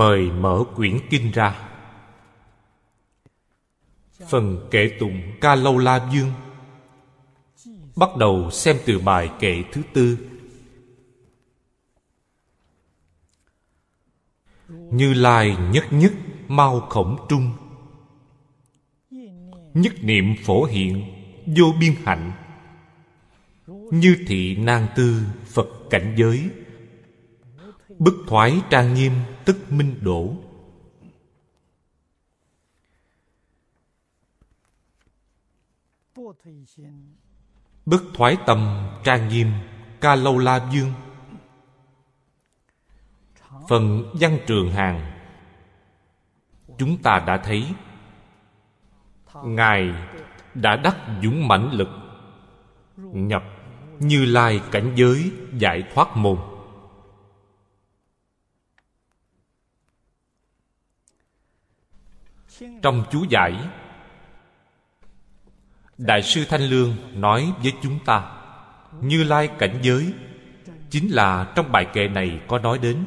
mời mở quyển kinh ra. Phần kệ tụng ca lâu la dương bắt đầu xem từ bài kệ thứ tư. Như lai nhất nhất mau khổng trung. Nhất niệm phổ hiện, vô biên hạnh. Như thị nan tư phật cảnh giới bức thoái trang nghiêm, tức minh đổ. Bức thoái Tầm, trang nghiêm ca lâu la dương phần văn trường hàng. Chúng ta đã thấy, ngài đã đắc dũng mãnh lực, nhập như lai cảnh giới giải thoát môn. Trong chú giải. Đại sư thanh lương nói với chúng ta, như lai cảnh giới, chính là trong bài kệ này có nói đến.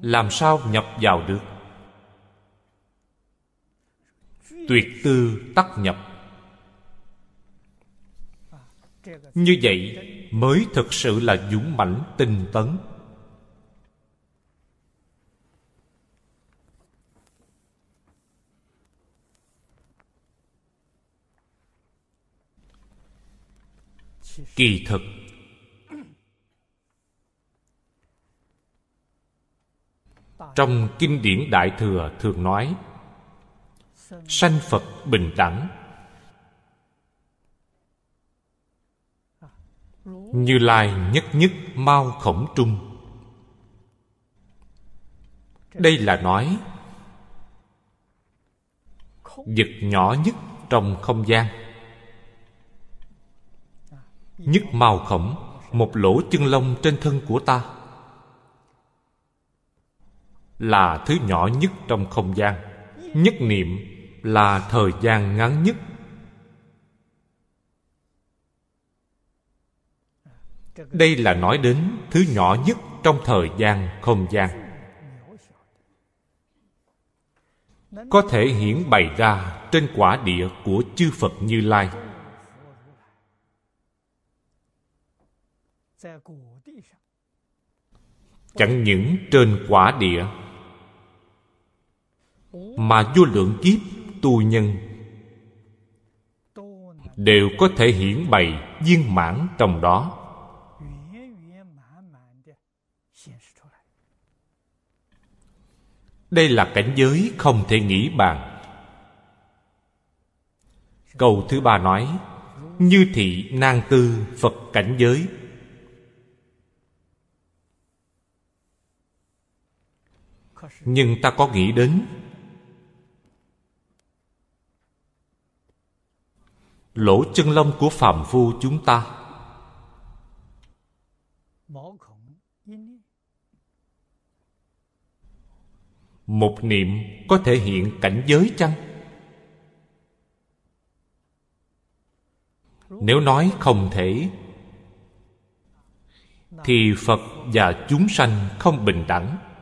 Làm sao nhập vào được? Tuyệt tư tắc nhập. Như vậy mới thực sự là dũng mãnh tinh tấn. Kỳ thực. Trong kinh điển đại thừa thường nói, sanh phật bình đẳng. Như lai nhất nhất mau khổng trung. Đây là nói, vật nhỏ nhất trong không gian nhất màu khổng, một lỗ chân lông trên thân của ta. Là thứ nhỏ nhất trong không gian. Nhất niệm là thời gian ngắn nhất. Đây là nói đến thứ nhỏ nhất trong thời gian không gian. Có thể hiển bày ra trên quả địa của chư phật như lai. Chẳng những trên quả địa, mà vô lượng kiếp tu nhân đều có thể hiển bày viên mãn trong đó. Đây là cảnh giới không thể nghĩ bàn. Câu thứ ba nói, như thị nang tư phật cảnh giới. Nhưng ta có nghĩ đến lỗ chân lông của phàm phu chúng ta. Một niệm có thể hiện cảnh giới chăng? Nếu nói không thể, thì phật và chúng sanh không bình đẳng.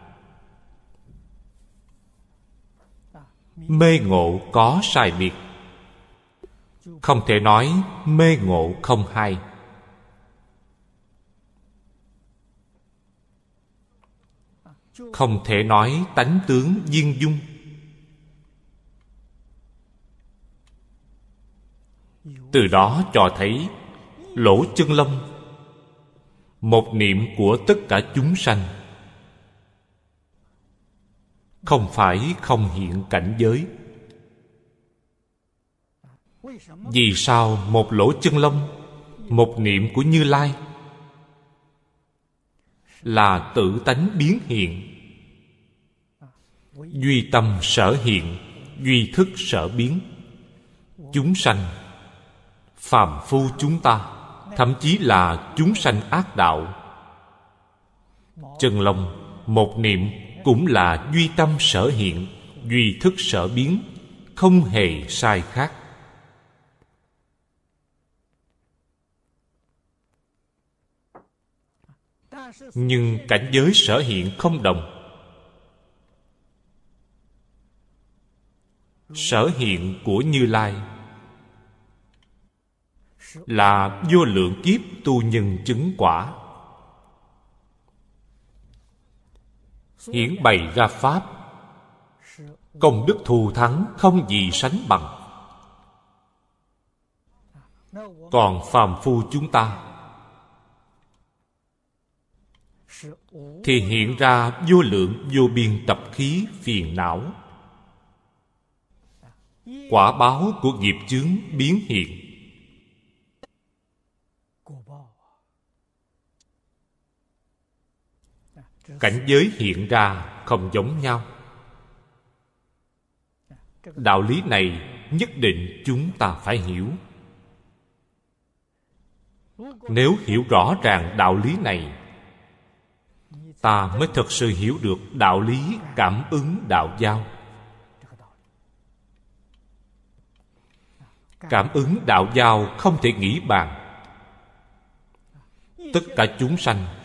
Mê ngộ có sai biệt không thể nói mê ngộ không hay. Không thể nói tánh tướng viên dung. Từ đó cho thấy lỗ chân lông, một niệm của tất cả chúng sanh không phải không hiện cảnh giới. Vì sao một lỗ chân lông, một niệm của như lai là tự tánh biến hiện? Duy tâm sở hiện, duy thức sở biến. Chúng sanh, phàm phu chúng ta, thậm chí là chúng sanh ác đạo. Chân lòng một niệm cũng là duy tâm sở hiện, duy thức sở biến, không hề sai khác. Nhưng cảnh giới sở hiện không đồng. Sở hiện của như lai là vô lượng kiếp tu nhân chứng quả. Hiển bày ra pháp. Công đức thù thắng không gì sánh bằng. Còn phàm phu chúng ta thì hiện ra vô lượng, vô biên tập khí phiền não. Quả báo của nghiệp chướng biến hiện. Cảnh giới hiện ra không giống nhau. Đạo lý này nhất định chúng ta phải hiểu. Nếu hiểu rõ ràng đạo lý này, ta mới thật sự hiểu được đạo lý cảm ứng đạo giao. Cảm ứng đạo giao không thể nghĩ bàn. Tất cả chúng sanh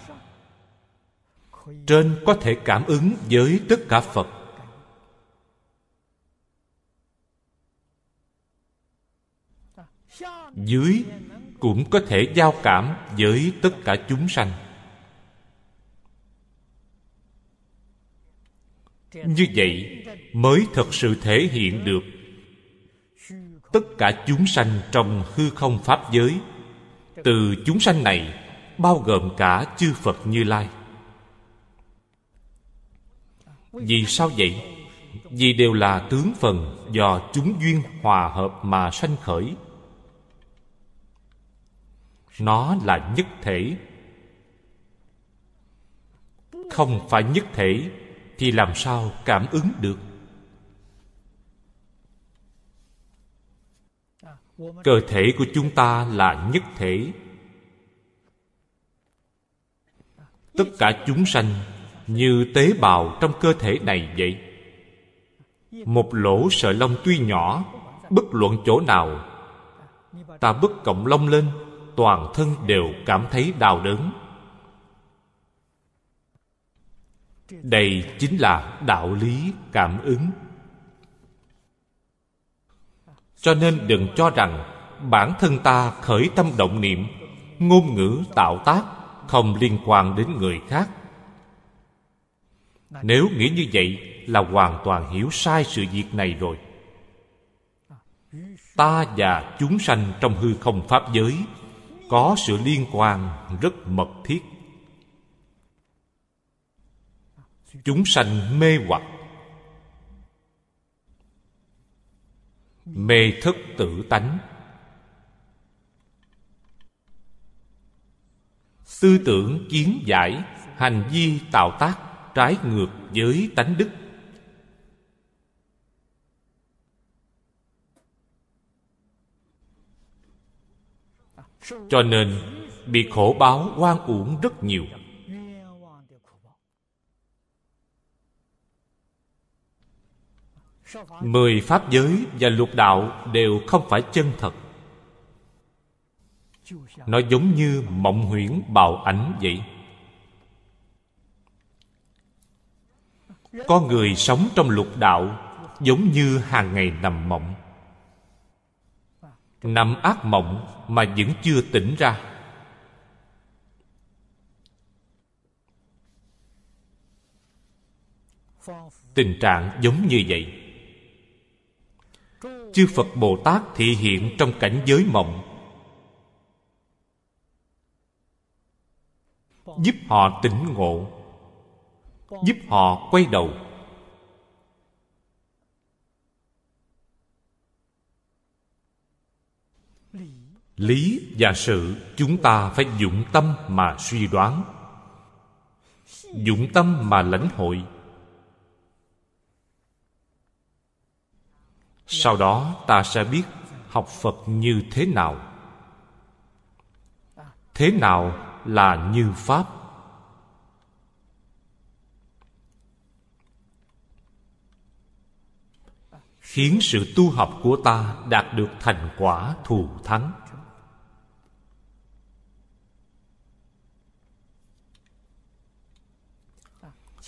trên có thể cảm ứng với tất cả phật. Dưới cũng có thể giao cảm với tất cả chúng sanh. Như vậy mới thật sự thể hiện được tất cả chúng sanh trong hư không pháp giới. Từ chúng sanh này bao gồm cả chư phật như lai vì sao vậy? Vì đều là tướng phần do chúng duyên hòa hợp mà sanh khởi. Nó là nhất thể. Không phải nhất thể thì làm sao cảm ứng được? Cơ thể của chúng ta là nhất thể. Tất cả chúng sanh như tế bào trong cơ thể này vậy. Một lỗ sợi lông tuy nhỏ, bất luận chỗ nào, ta bứt cộng lông lên, toàn thân đều cảm thấy đau đớn. Đây chính là đạo lý cảm ứng. Cho nên đừng cho rằng bản thân ta khởi tâm động niệm, ngôn ngữ tạo tác không liên quan đến người khác nếu nghĩ như vậy là hoàn toàn hiểu sai sự việc này rồi. Ta và chúng sanh trong hư không pháp giới có sự liên quan rất mật thiết. Chúng sanh mê hoặc, mê thức tử tánh. Tư tưởng kiến giải, hành vi tạo tác trái ngược với tánh đức. Cho nên, bị khổ báo oan uổng rất nhiều. Mười pháp giới và lục đạo đều không phải chân thật. Nó giống như mộng huyễn bào ảnh vậy. Có người sống trong lục đạo, giống như hàng ngày nằm mộng. Nằm ác mộng mà vẫn chưa tỉnh ra. Tình trạng giống như vậy. Chư phật bồ tát thị hiện trong cảnh giới mộng. Giúp họ tỉnh ngộ giúp họ quay đầu. Lý và sự chúng ta phải dụng tâm mà suy đoán. Dụng tâm mà lãnh hội. Sau đó ta sẽ biết học phật như thế nào. Thế nào là như pháp? Khiến sự tu học của ta đạt được thành quả thù thắng.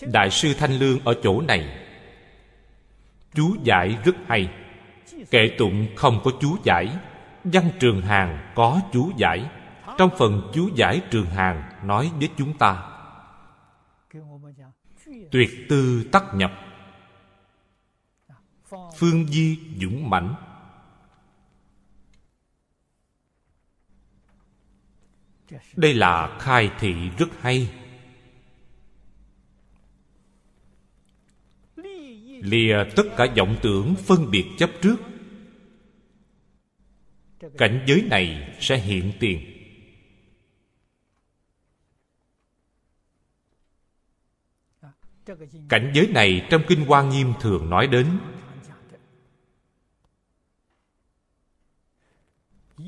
Đại sư thanh lương ở chỗ này. Chú giải rất hay. Kệ tụng không có chú giải, văn trường hàng có chú giải. Trong phần chú giải trường hàng nói với chúng ta, tuyệt tư tắc nhập phương di dũng mãnh. Đây là khai thị rất hay. Lìa tất cả vọng tưởng phân biệt chấp trước. Cảnh giới này sẽ hiện tiền. Cảnh giới này trong kinh hoa nghiêm thường nói đến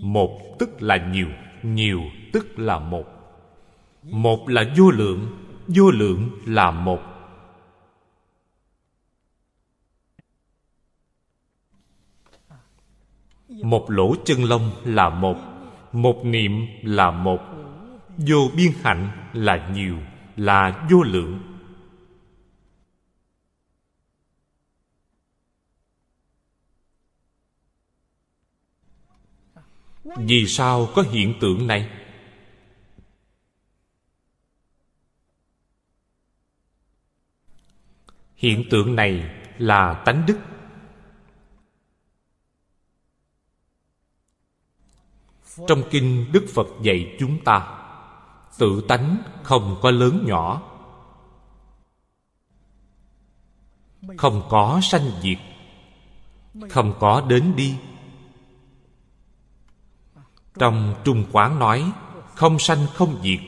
một tức là nhiều nhiều tức là một. Một là vô lượng vô lượng là một. Một lỗ chân lông là một một niệm là một. Vô biên hạnh là nhiều, là vô lượng. Vì sao có hiện tượng này? Hiện tượng này là tánh đức. Trong kinh đức phật dạy chúng ta, tự tánh không có lớn nhỏ. Không có sanh diệt. Không có đến đi trong trung quán nói, không sanh không diệt.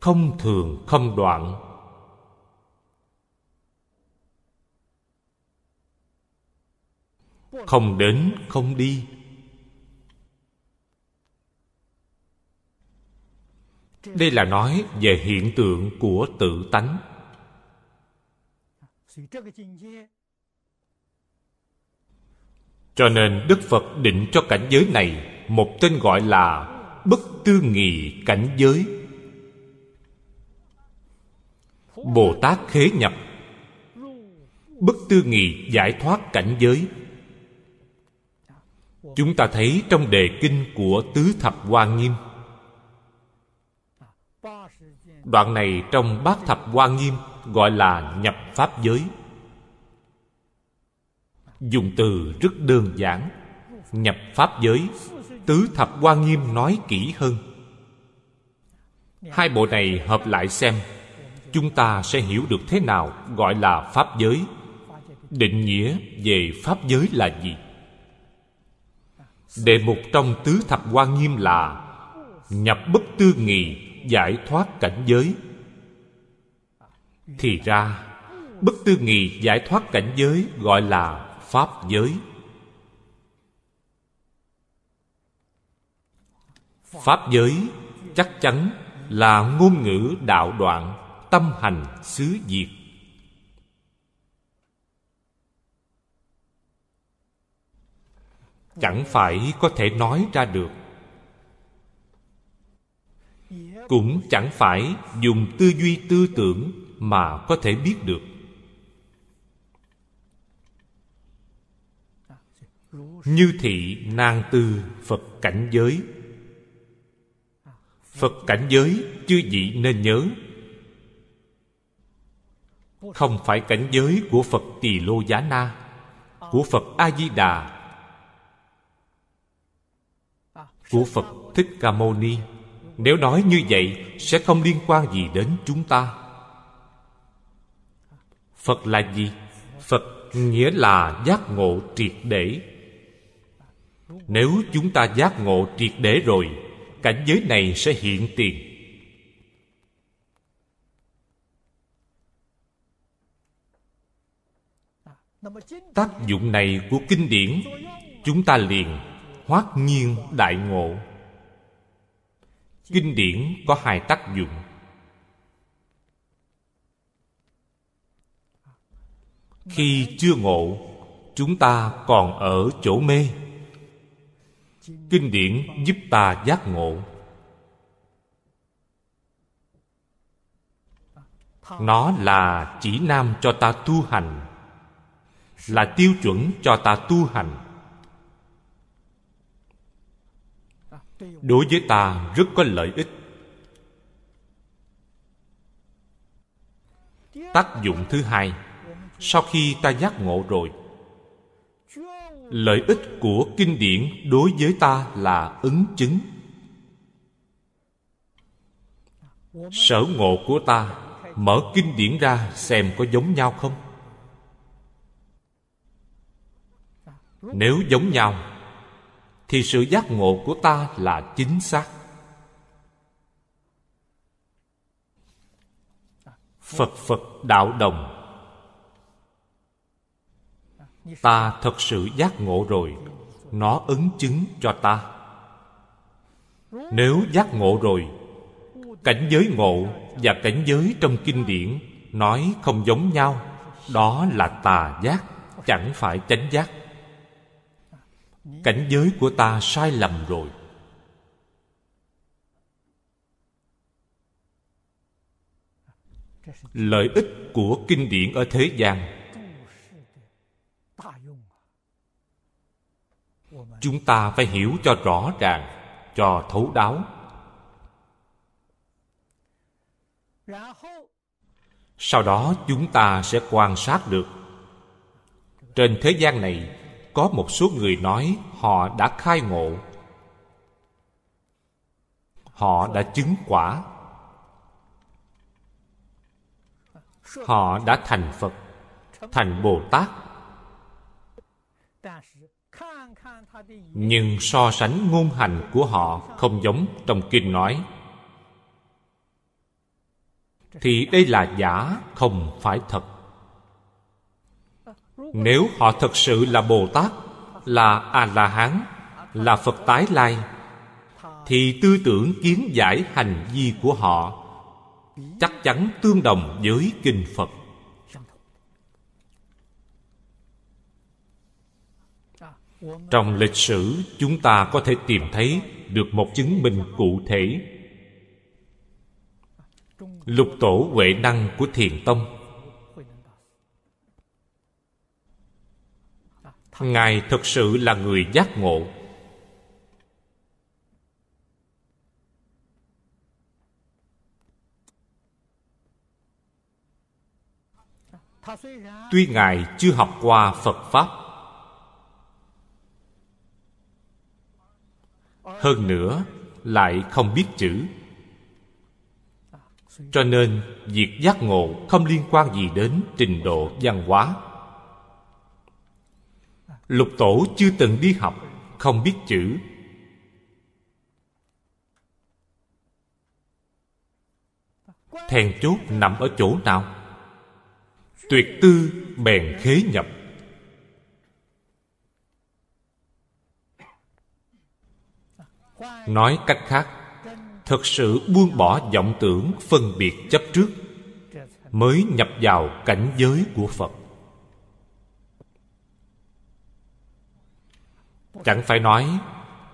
Không thường không đoạn. Không đến không đi. Đây là nói về hiện tượng của tự tánh cho nên đức phật định cho cảnh giới này một tên gọi là bất tư nghị cảnh giới. Bồ tát khế nhập. Bất tư nghị giải thoát cảnh giới. Chúng ta thấy trong đề kinh của tứ thập hoa nghiêm. Đoạn này trong bát thập hoa nghiêm gọi là nhập pháp giới dùng từ rất đơn giản, nhập pháp giới, tứ thập hoa nghiêm nói kỹ hơn. Hai bộ này hợp lại xem, chúng ta sẽ hiểu được thế nào gọi là pháp giới. Định nghĩa về pháp giới là gì? Đề mục trong tứ thập hoa nghiêm là nhập bất tư nghị, giải thoát cảnh giới. Thì ra, bất tư nghị giải thoát cảnh giới gọi là pháp giới. Pháp giới chắc chắn là ngôn ngữ đạo đoạn tâm hành xứ diệt. Chẳng phải có thể nói ra được. Cũng chẳng phải dùng tư duy tư tưởng mà có thể biết được. Như thị nan tư phật cảnh giới. Phật cảnh giới chư vị nên nhớ. Không phải cảnh giới của phật tỳ lô giá na, của phật a di đà, của phật thích ca mâu ni. Nếu nói như vậy, sẽ không liên quan gì đến chúng ta. Phật là gì? Phật nghĩa là giác ngộ triệt để nếu chúng ta giác ngộ triệt để rồi, cảnh giới này sẽ hiện tiền. Tác dụng này của kinh điển, chúng ta liền hoát nhiên đại ngộ. Kinh điển có hai tác dụng. Khi chưa ngộ, chúng ta còn ở chỗ mê kinh điển giúp ta giác ngộ. Nó là chỉ nam cho ta tu hành, là tiêu chuẩn cho ta tu hành. Đối với ta rất có lợi ích. Tác dụng thứ hai, sau khi ta giác ngộ rồi lợi ích của kinh điển đối với ta là ứng chứng. Sở ngộ của ta, mở kinh điển ra xem có giống nhau không? Nếu giống nhau, thì sự giác ngộ của ta là chính xác. Phật phật đạo đồng ta thật sự giác ngộ rồi. Nó ứng chứng cho ta. Nếu giác ngộ rồi, cảnh giới ngộ và cảnh giới trong kinh điển nói không giống nhau. Đó là tà giác, chẳng phải chánh giác. Cảnh giới của ta sai lầm rồi. Lợi ích của kinh điển ở thế gian chúng ta phải hiểu cho rõ ràng, cho thấu đáo. Sau đó chúng ta sẽ quan sát được. Trên thế gian này, có một số người nói họ đã khai ngộ. Họ đã chứng quả. Họ đã thành phật, thành bồ tát. Nhưng so sánh ngôn hành của họ không giống trong kinh nói. Thì đây là giả, không phải thật. Nếu họ thật sự là bồ tát, là a la hán là phật tái lai, thì tư tưởng kiến giải hành vi của họ chắc chắn tương đồng với kinh phật. Trong lịch sử, chúng ta có thể tìm thấy được một chứng minh cụ thể. Lục tổ huệ năng của thiền tông. Ngài thực sự là người giác ngộ. Tuy ngài chưa học qua phật pháp hơn nữa, lại không biết chữ. Cho nên, việc giác ngộ không liên quan gì đến trình độ văn hóa. Lục tổ chưa từng đi học, không biết chữ. Then chốt nằm ở chỗ nào? Tuyệt tư bèn khế nhập. Nói cách khác, thực sự buông bỏ vọng tưởng phân biệt chấp trước mới nhập vào cảnh giới của phật. Chẳng phải nói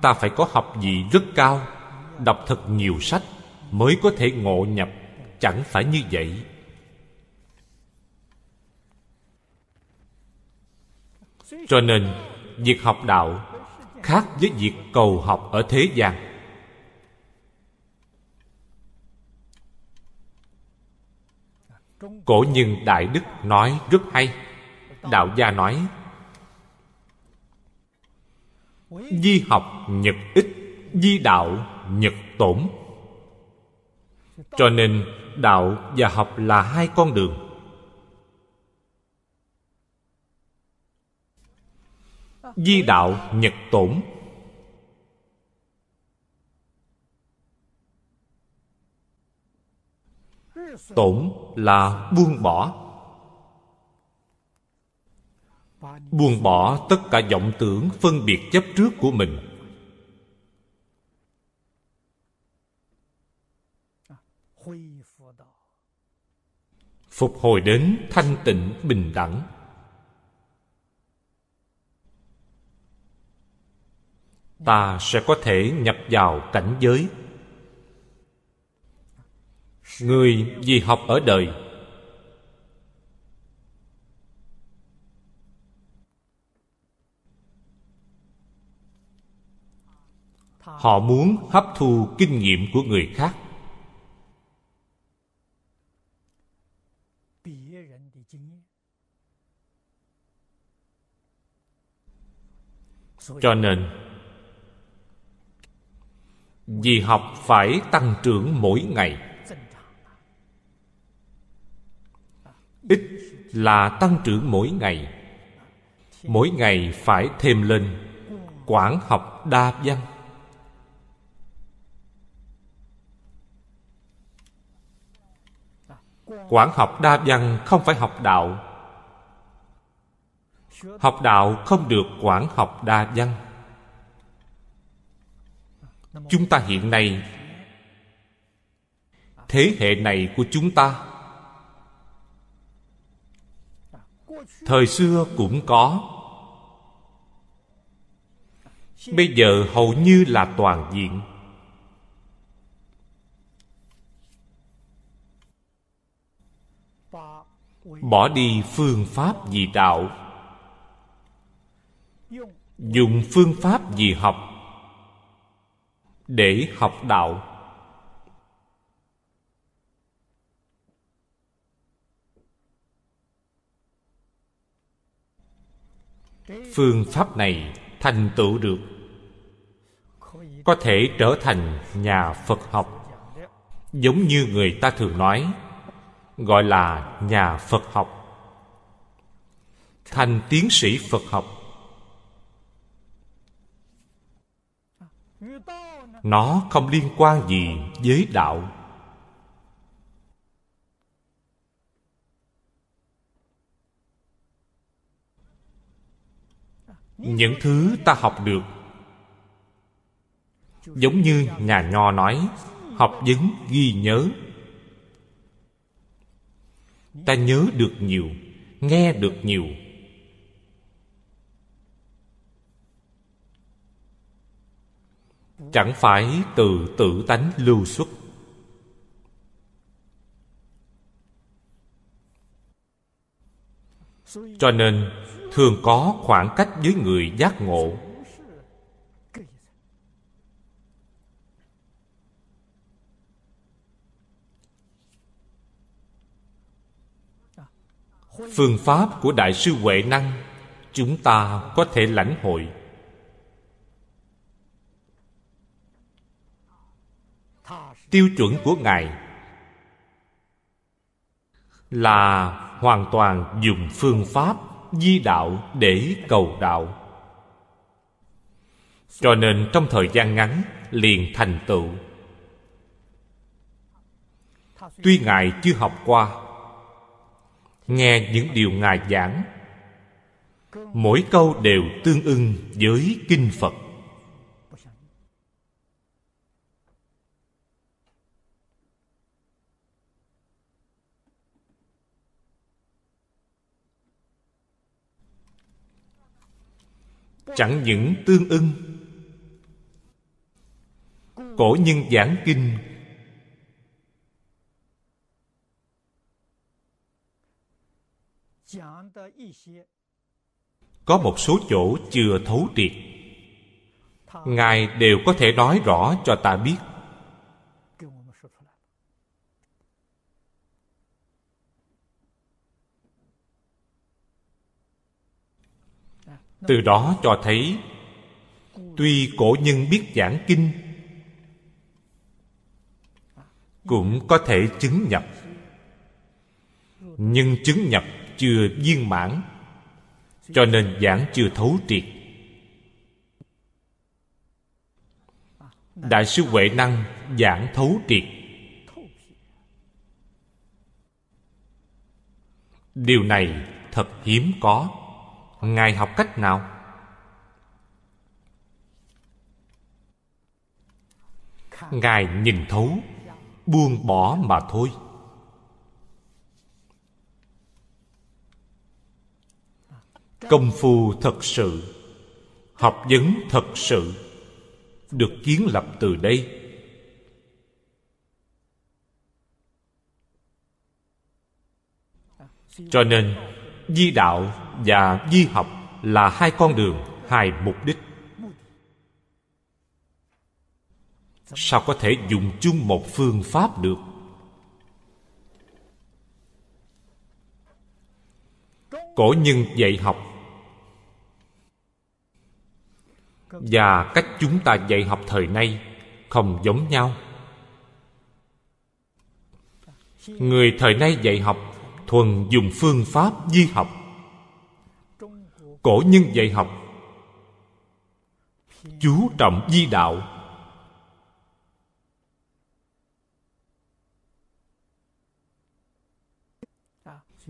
ta phải có học vị rất cao, đọc thật nhiều sách mới có thể ngộ nhập, chẳng phải như vậy. Cho nên, việc học đạo khác với việc cầu học ở thế gian. Cổ nhân đại đức nói rất hay. Đạo gia nói, di học nhật ích, di đạo nhật tổn. Cho nên, đạo và học là hai con đường. Di đạo nhật tổn. Tổn là buông bỏ. Buông bỏ tất cả vọng tưởng phân biệt chấp trước của mình. Phục hồi đến thanh tịnh bình đẳng. Ta sẽ có thể nhập vào cảnh giới. Người vì học ở đời. Họ muốn hấp thu kinh nghiệm của người khác. Cho nên vì học phải tăng trưởng mỗi ngày. Ít là tăng trưởng mỗi ngày. Mỗi ngày phải thêm lên quản học đa văn. Quản học đa văn không phải học đạo. Học đạo không được quản học đa văn chúng ta hiện nay, thế hệ này của chúng ta, thời xưa cũng có. Bây giờ hầu như là toàn diện. Bỏ đi phương pháp vì đạo. Dùng phương pháp vì học để học đạo. Phương pháp này thành tựu được. Có thể trở thành nhà phật học, giống như người ta thường nói, gọi là nhà phật học. Thành tiến sĩ phật học nó không liên quan gì với đạo. Những thứ ta học được, giống như nhà nho nói, học vấn ghi nhớ. Ta nhớ được nhiều, nghe được nhiều chẳng phải từ tự tánh lưu xuất. Cho nên, thường có khoảng cách với người giác ngộ. Phương pháp của đại sư huệ năng, chúng ta có thể lãnh hội. Tiêu chuẩn của ngài là hoàn toàn dùng phương pháp di đạo để cầu đạo. Cho nên trong thời gian ngắn liền thành tựu. Tuy ngài chưa học qua, nghe những điều ngài giảng, mỗi câu đều tương ưng với kinh phật. Chẳng những tương ưng. Cổ nhân giảng kinh. Có một số chỗ chưa thấu triệt. Ngài đều có thể nói rõ cho ta biết. Từ đó cho thấy, tuy cổ nhân biết giảng kinh, cũng có thể chứng nhập. Nhưng chứng nhập chưa viên mãn, cho nên giảng chưa thấu triệt. Đại sư huệ năng giảng thấu triệt. Điều này thật hiếm có ngài học cách nào? Ngài nhìn thấu, buông bỏ mà thôi. Công phu thật sự, học vấn thật sự, được kiến lập từ đây. Cho nên, di đạo và di học là hai con đường, hai mục đích. Sao có thể dùng chung một phương pháp được? Cổ nhân dạy học. Và cách chúng ta dạy học thời nay không giống nhau. Người thời nay dạy học thuần dùng phương pháp di học cổ nhân dạy học. Chú trọng di đạo.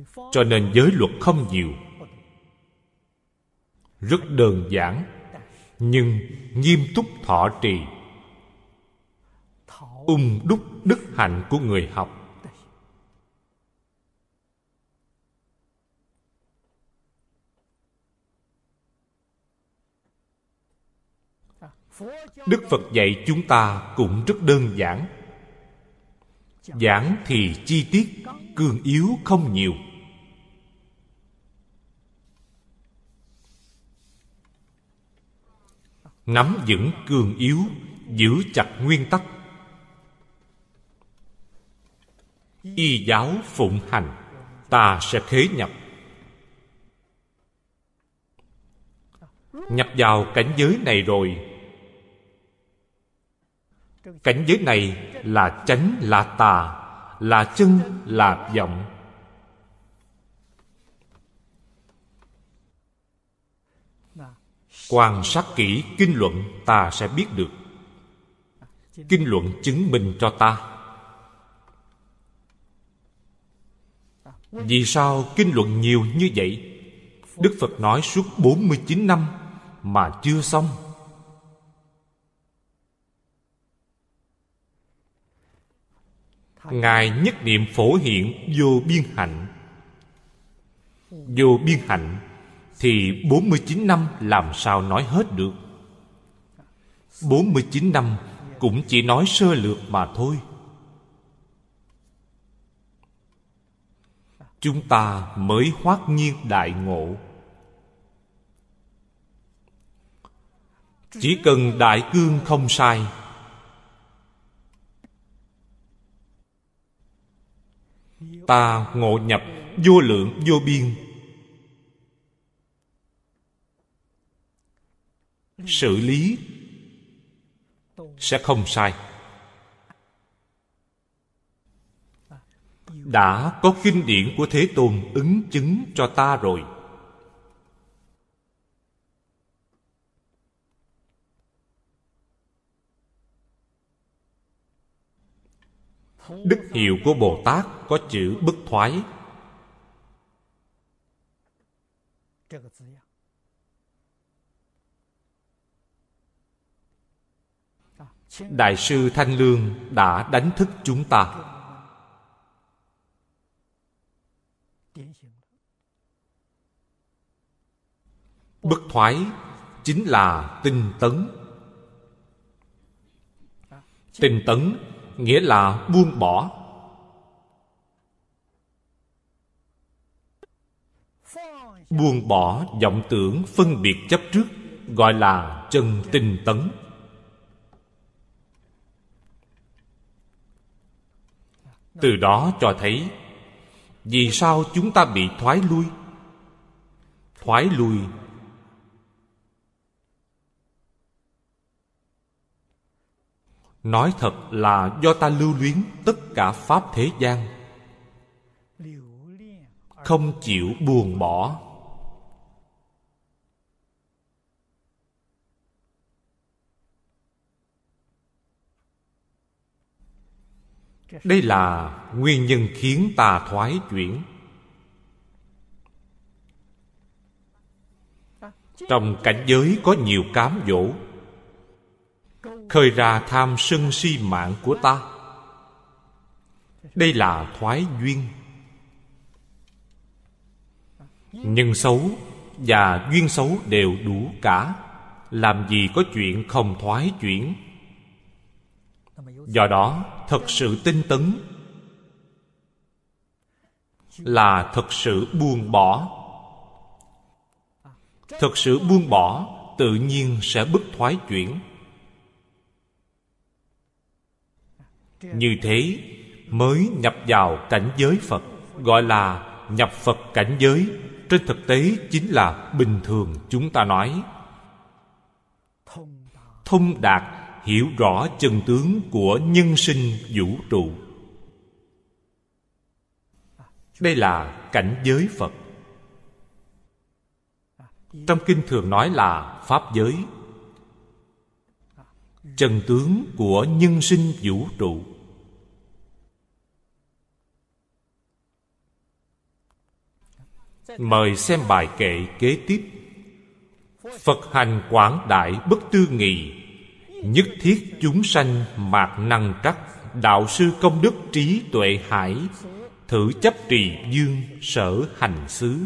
Cho nên giới luật không nhiều. Rất đơn giản, nhưng nghiêm túc thọ trì. Ung đúc đức hạnh của người học. Đức phật dạy chúng ta cũng rất đơn giản. Giảng thì chi tiết, cương yếu không nhiều. Nắm vững cương yếu, giữ chặt nguyên tắc. Y giáo phụng hành, ta sẽ khế nhập. Nhập vào cảnh giới này rồi cảnh giới này là chánh, là tà, là chân, là vọng. Quan sát kỹ kinh luận, ta sẽ biết được. Kinh luận chứng minh cho ta. Vì sao kinh luận nhiều như vậy? Đức phật nói suốt 49 năm mà chưa xong. Ngài nhất niệm phổ hiện vô biên hạnh. Vô biên hạnh thì 49 năm làm sao nói hết được? 49 năm cũng chỉ nói sơ lược mà thôi. Chúng ta mới hoát nhiên đại ngộ. Chỉ cần đại cương không sai ta ngộ nhập, vô lượng, vô biên. Xử lý sẽ không sai. Đã có kinh điển của thế tôn ứng chứng cho ta rồi. Đức hiệu của bồ tát có chữ bất thoái. Đại sư thanh lương đã đánh thức chúng ta. Bất thoái chính là tinh tấn. Tinh tấn nghĩa là buông bỏ. Buông bỏ vọng tưởng phân biệt chấp trước, gọi là chân tinh tấn. Từ đó cho thấy, vì sao chúng ta bị thoái lui? Thoái lui nói thật là do ta lưu luyến tất cả pháp thế gian. Không chịu buồn bỏ. Đây là nguyên nhân khiến ta thoái chuyển. Trong cảnh giới có nhiều cám dỗ khơi ra tham sân si mạng của ta. Đây là thoái duyên. Nhân xấu và duyên xấu đều đủ cả. Làm gì có chuyện không thoái chuyển? Do đó, thật sự tinh tấn là thật sự buông bỏ. Thật sự buông bỏ tự nhiên sẽ bất thoái chuyển. Như thế mới nhập vào cảnh giới phật, gọi là nhập phật cảnh giới. Trên thực tế chính là bình thường chúng ta nói. Thông đạt, hiểu rõ chân tướng của nhân sinh vũ trụ. Đây là cảnh giới phật. Trong kinh thường nói là pháp giới. Chân tướng của nhân sinh vũ trụ. Mời xem bài kệ kế tiếp. Phật hành quảng đại bất tư nghị, nhất thiết chúng sanh mạc năng trắc, đạo sư công đức trí tuệ hải, thử chấp trì dương sở hành xứ.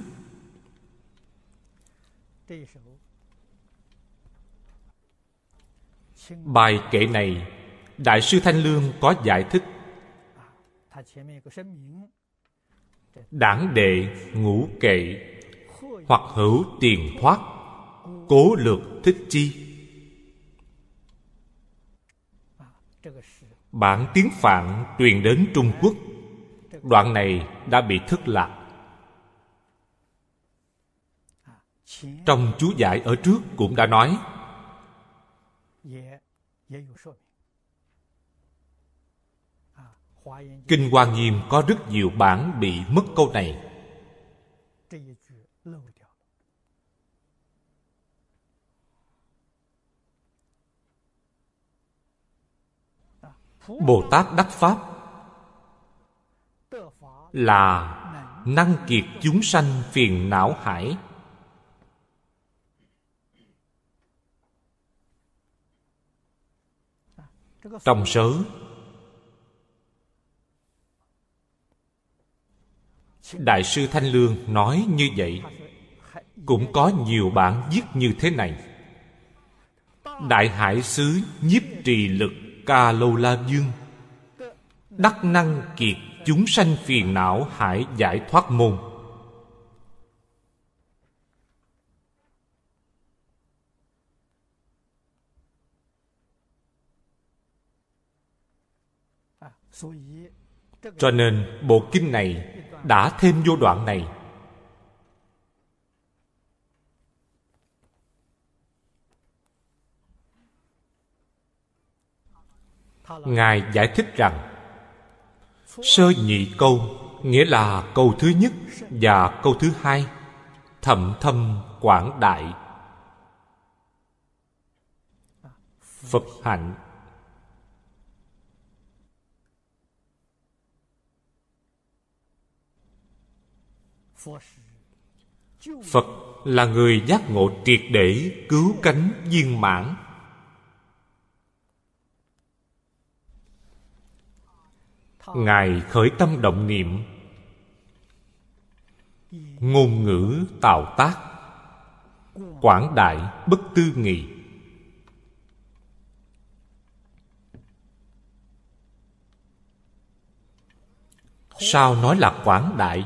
Bài kệ này, đại sư thanh lương có giải thích đảng đệ ngũ kệ, hoặc hữu tiền thoát, cố lược thích chi. Bản tiếng phạn truyền đến trung quốc. Đoạn này đã bị thất lạc. Trong chú giải ở trước cũng đã nói kinh hoa nghiêm có rất nhiều bản bị mất câu này. Bồ tát đắc pháp là năng kiệt chúng sanh phiền não hải. Trong sớ đại sư thanh lương nói như vậy. Cũng có nhiều bản viết như thế này. Đại hải sứ nhiếp trì lực ca lâu la dương đắc năng kiệt chúng sanh phiền não hải giải thoát môn. Cho nên bộ kinh này đã thêm vô đoạn này. Ngài giải thích rằng, sơ nhị câu nghĩa là câu thứ nhất và câu thứ hai, thậm thâm quảng đại. Phật hạnh. Phật là người giác ngộ triệt để, cứu cánh, viên mãn. Ngài khởi tâm động niệm. Ngôn ngữ tạo tác. Quảng đại bất tư nghị. Sao nói là quảng đại?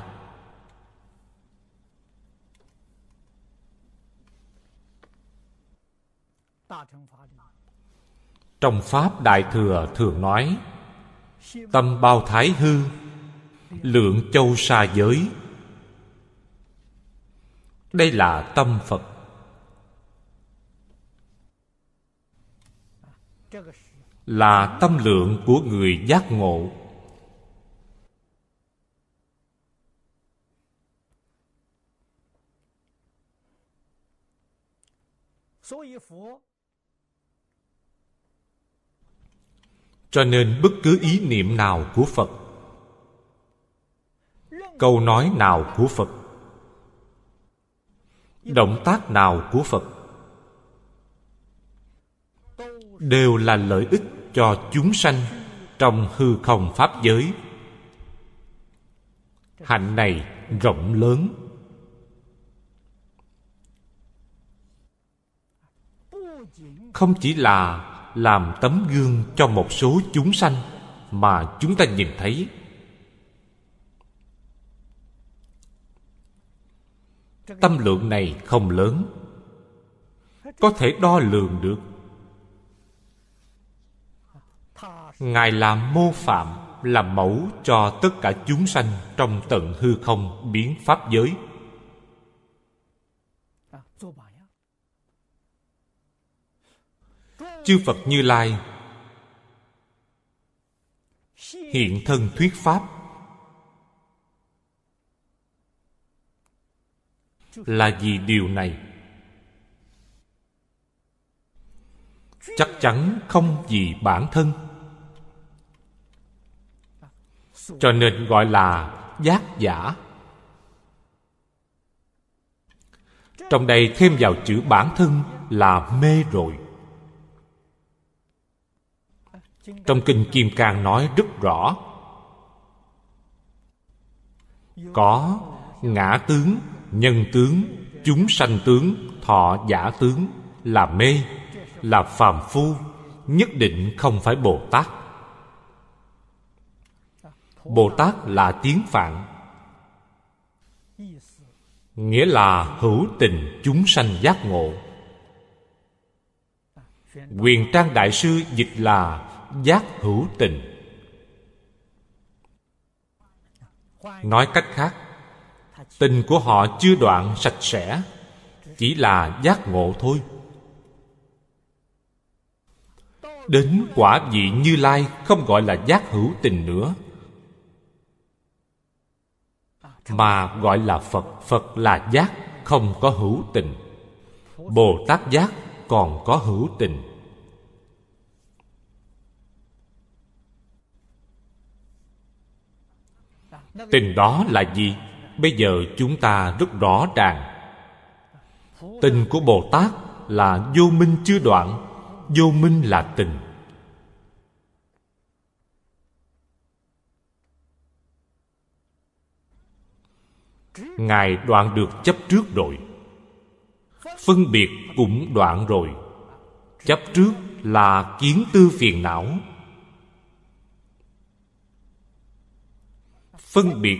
Trong pháp đại thừa thường nói, tâm bao thái hư, lượng châu xa giới. Đây là tâm phật. Là tâm lượng của người giác ngộ. Cho nên bất cứ ý niệm nào của phật, câu nói nào của phật, động tác nào của phật đều là lợi ích cho chúng sanh trong hư không pháp giới. Hạnh này rộng lớn. Không chỉ là làm tấm gương cho một số chúng sanh mà chúng ta nhìn thấy. Tâm lượng này không lớn, có thể đo lường được. Ngài làm mô phạm làm mẫu cho tất cả chúng sanh trong tận hư không biến pháp giới. Chư phật như lai. Hiện thân thuyết pháp. Là vì điều này, chắc chắn không vì bản thân. Cho nên gọi là giác giả. Trong đây thêm vào chữ bản thân là mê rồi trong kinh kim cang nói rất rõ. Có ngã tướng, nhân tướng, chúng sanh tướng, thọ giả tướng, là mê, là phàm phu, nhất định không phải bồ tát. Bồ tát là tiếng phạn. Nghĩa là hữu tình chúng sanh giác ngộ. Quyền trang đại sư dịch là giác hữu tình. Nói cách khác, tình của họ chưa đoạn sạch sẽ, chỉ là giác ngộ thôi. Đến quả vị như lai không gọi là giác hữu tình nữa, mà gọi là phật. Phật là giác, không có hữu tình. Bồ tát giác còn có hữu tình. Tình đó là gì? Bây giờ chúng ta rất rõ ràng. Tình của bồ tát là vô minh chưa đoạn, vô minh là tình. Ngài đoạn được chấp trước rồi. Phân biệt cũng đoạn rồi. Chấp trước là kiến tư phiền não. Phân biệt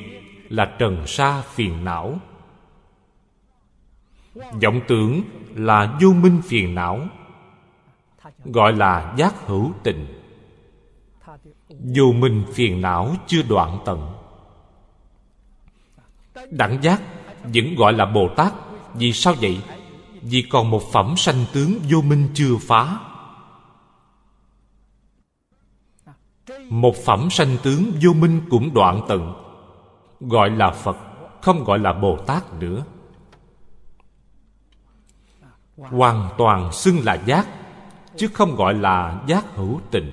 là trần sa phiền não. Vọng tưởng là vô minh phiền não, gọi là giác hữu tình. Vô minh phiền não chưa đoạn tận. Đẳng giác vẫn gọi là bồ tát, vì sao vậy? Vì còn một phẩm sanh tướng vô minh chưa phá. Một phẩm sanh tướng vô minh cũng đoạn tận. Gọi là phật, không gọi là bồ tát nữa. Hoàn toàn xưng là giác, chứ không gọi là giác hữu tình.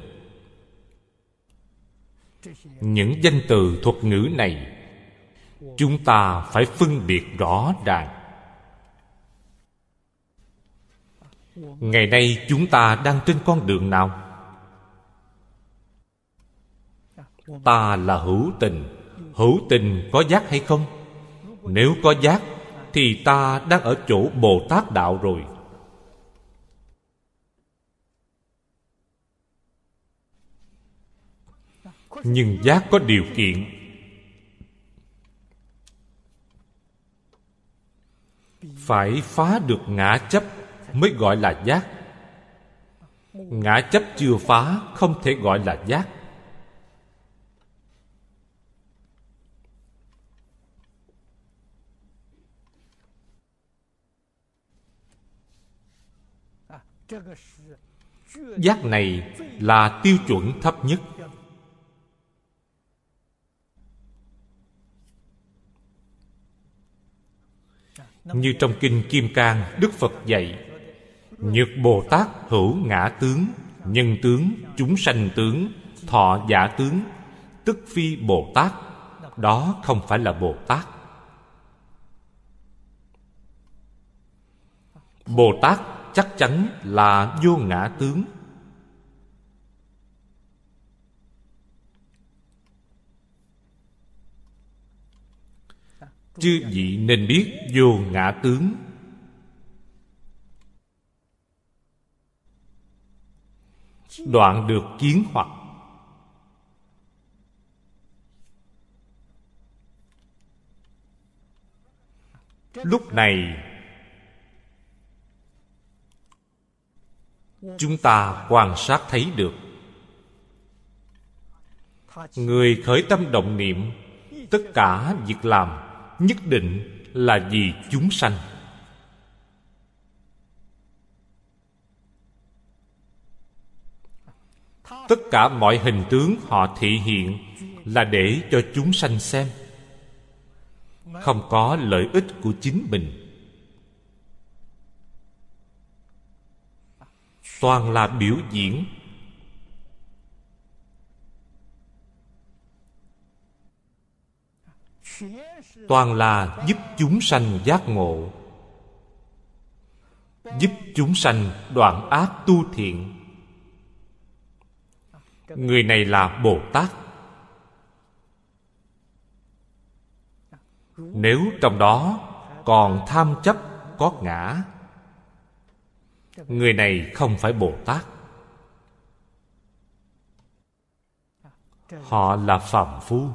Những danh từ thuật ngữ này, chúng ta phải phân biệt rõ ràng. Ngày nay chúng ta đang trên con đường nào? Ta là hữu tình. Hữu tình có giác hay không? Nếu có giác, thì ta đang ở chỗ bồ tát đạo rồi. Nhưng giác có điều kiện. Phải phá được ngã chấp mới gọi là giác. Ngã chấp chưa phá, không thể gọi là giác. Giác này là tiêu chuẩn thấp nhất. Như trong kinh kim cang, đức phật dạy, nhược bồ tát hữu ngã tướng, nhân tướng, chúng sanh tướng, thọ giả tướng, tức phi bồ tát, đó không phải là bồ tát. Bồ tát chắc chắn là vô ngã tướng. Chư vị nên biết vô ngã tướng. Đoạn được kiến hoặc. Lúc này chúng ta quan sát thấy được. Người khởi tâm động niệm, tất cả việc làm nhất định là vì chúng sanh. Tất cả mọi hình tướng họ thị hiện là để cho chúng sanh xem. Không có lợi ích của chính mình. Toàn là biểu diễn. Toàn là giúp chúng sanh giác ngộ. Giúp chúng sanh đoạn ác tu thiện. Người này là bồ tát. Nếu trong đó còn tham chấp, có ngã người này không phải bồ tát. Họ là phàm phu.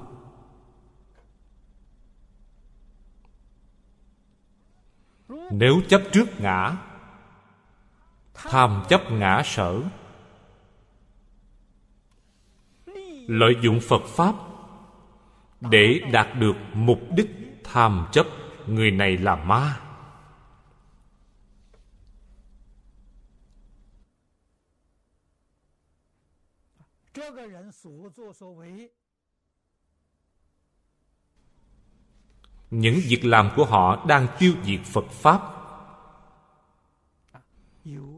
Nếu chấp trước ngã, tham chấp ngã sở, lợi dụng phật pháp để đạt được mục đích tham chấp người này là ma. Những việc làm của họ đang tiêu diệt phật pháp.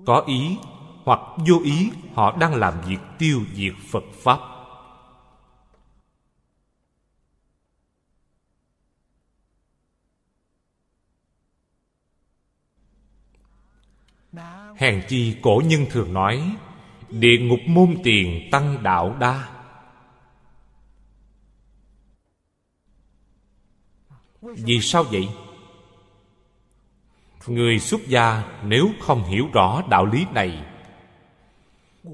Có ý hoặc vô ý, họ đang làm việc tiêu diệt phật pháp. Hèn chi cổ nhân thường nói địa ngục môn tiền tăng đạo đa. Vì sao vậy? Người xuất gia nếu không hiểu rõ đạo lý này,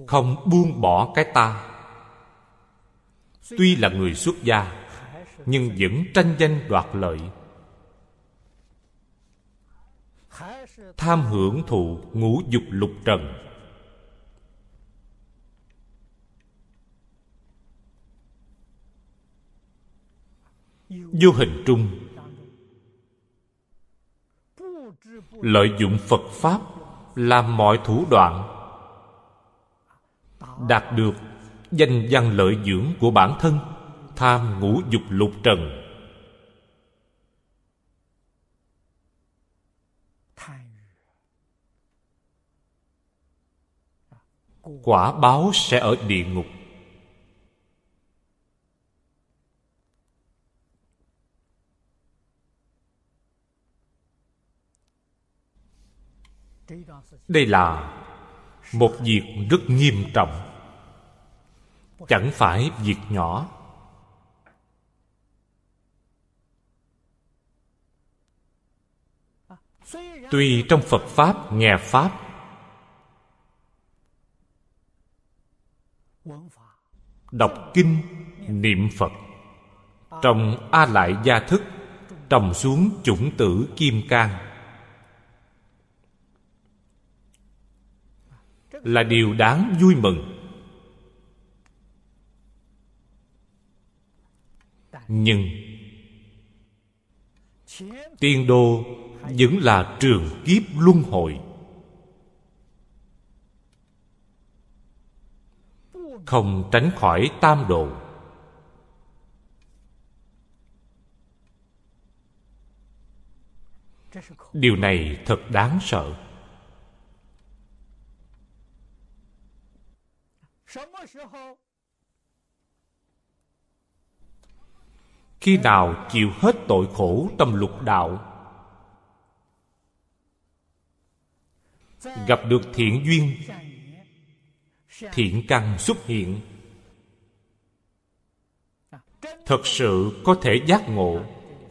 không buông bỏ cái ta. Tuy là người xuất gia, nhưng vẫn tranh danh đoạt lợi. Tham hưởng thụ ngũ dục lục trần. Vô hình trung. Lợi dụng phật pháp làm mọi thủ đoạn, đạt được danh văn lợi dưỡng của bản thân, tham ngũ dục lục trần. Quả báo sẽ ở địa ngục. Đây là một việc rất nghiêm trọng. Chẳng phải việc nhỏ. Tuy trong phật pháp, nghe pháp, đọc kinh, niệm phật, trong a lại gia thức, trồng xuống chủng tử kim cang. Là điều đáng vui mừng. Nhưng tiên đô vẫn là trường kiếp luân hồi. Không tránh khỏi tam độ điều này thật đáng sợ. Khi nào chịu hết tội khổ trong lục đạo gặp được thiện duyên thiện căn xuất hiện thật sự có thể giác ngộ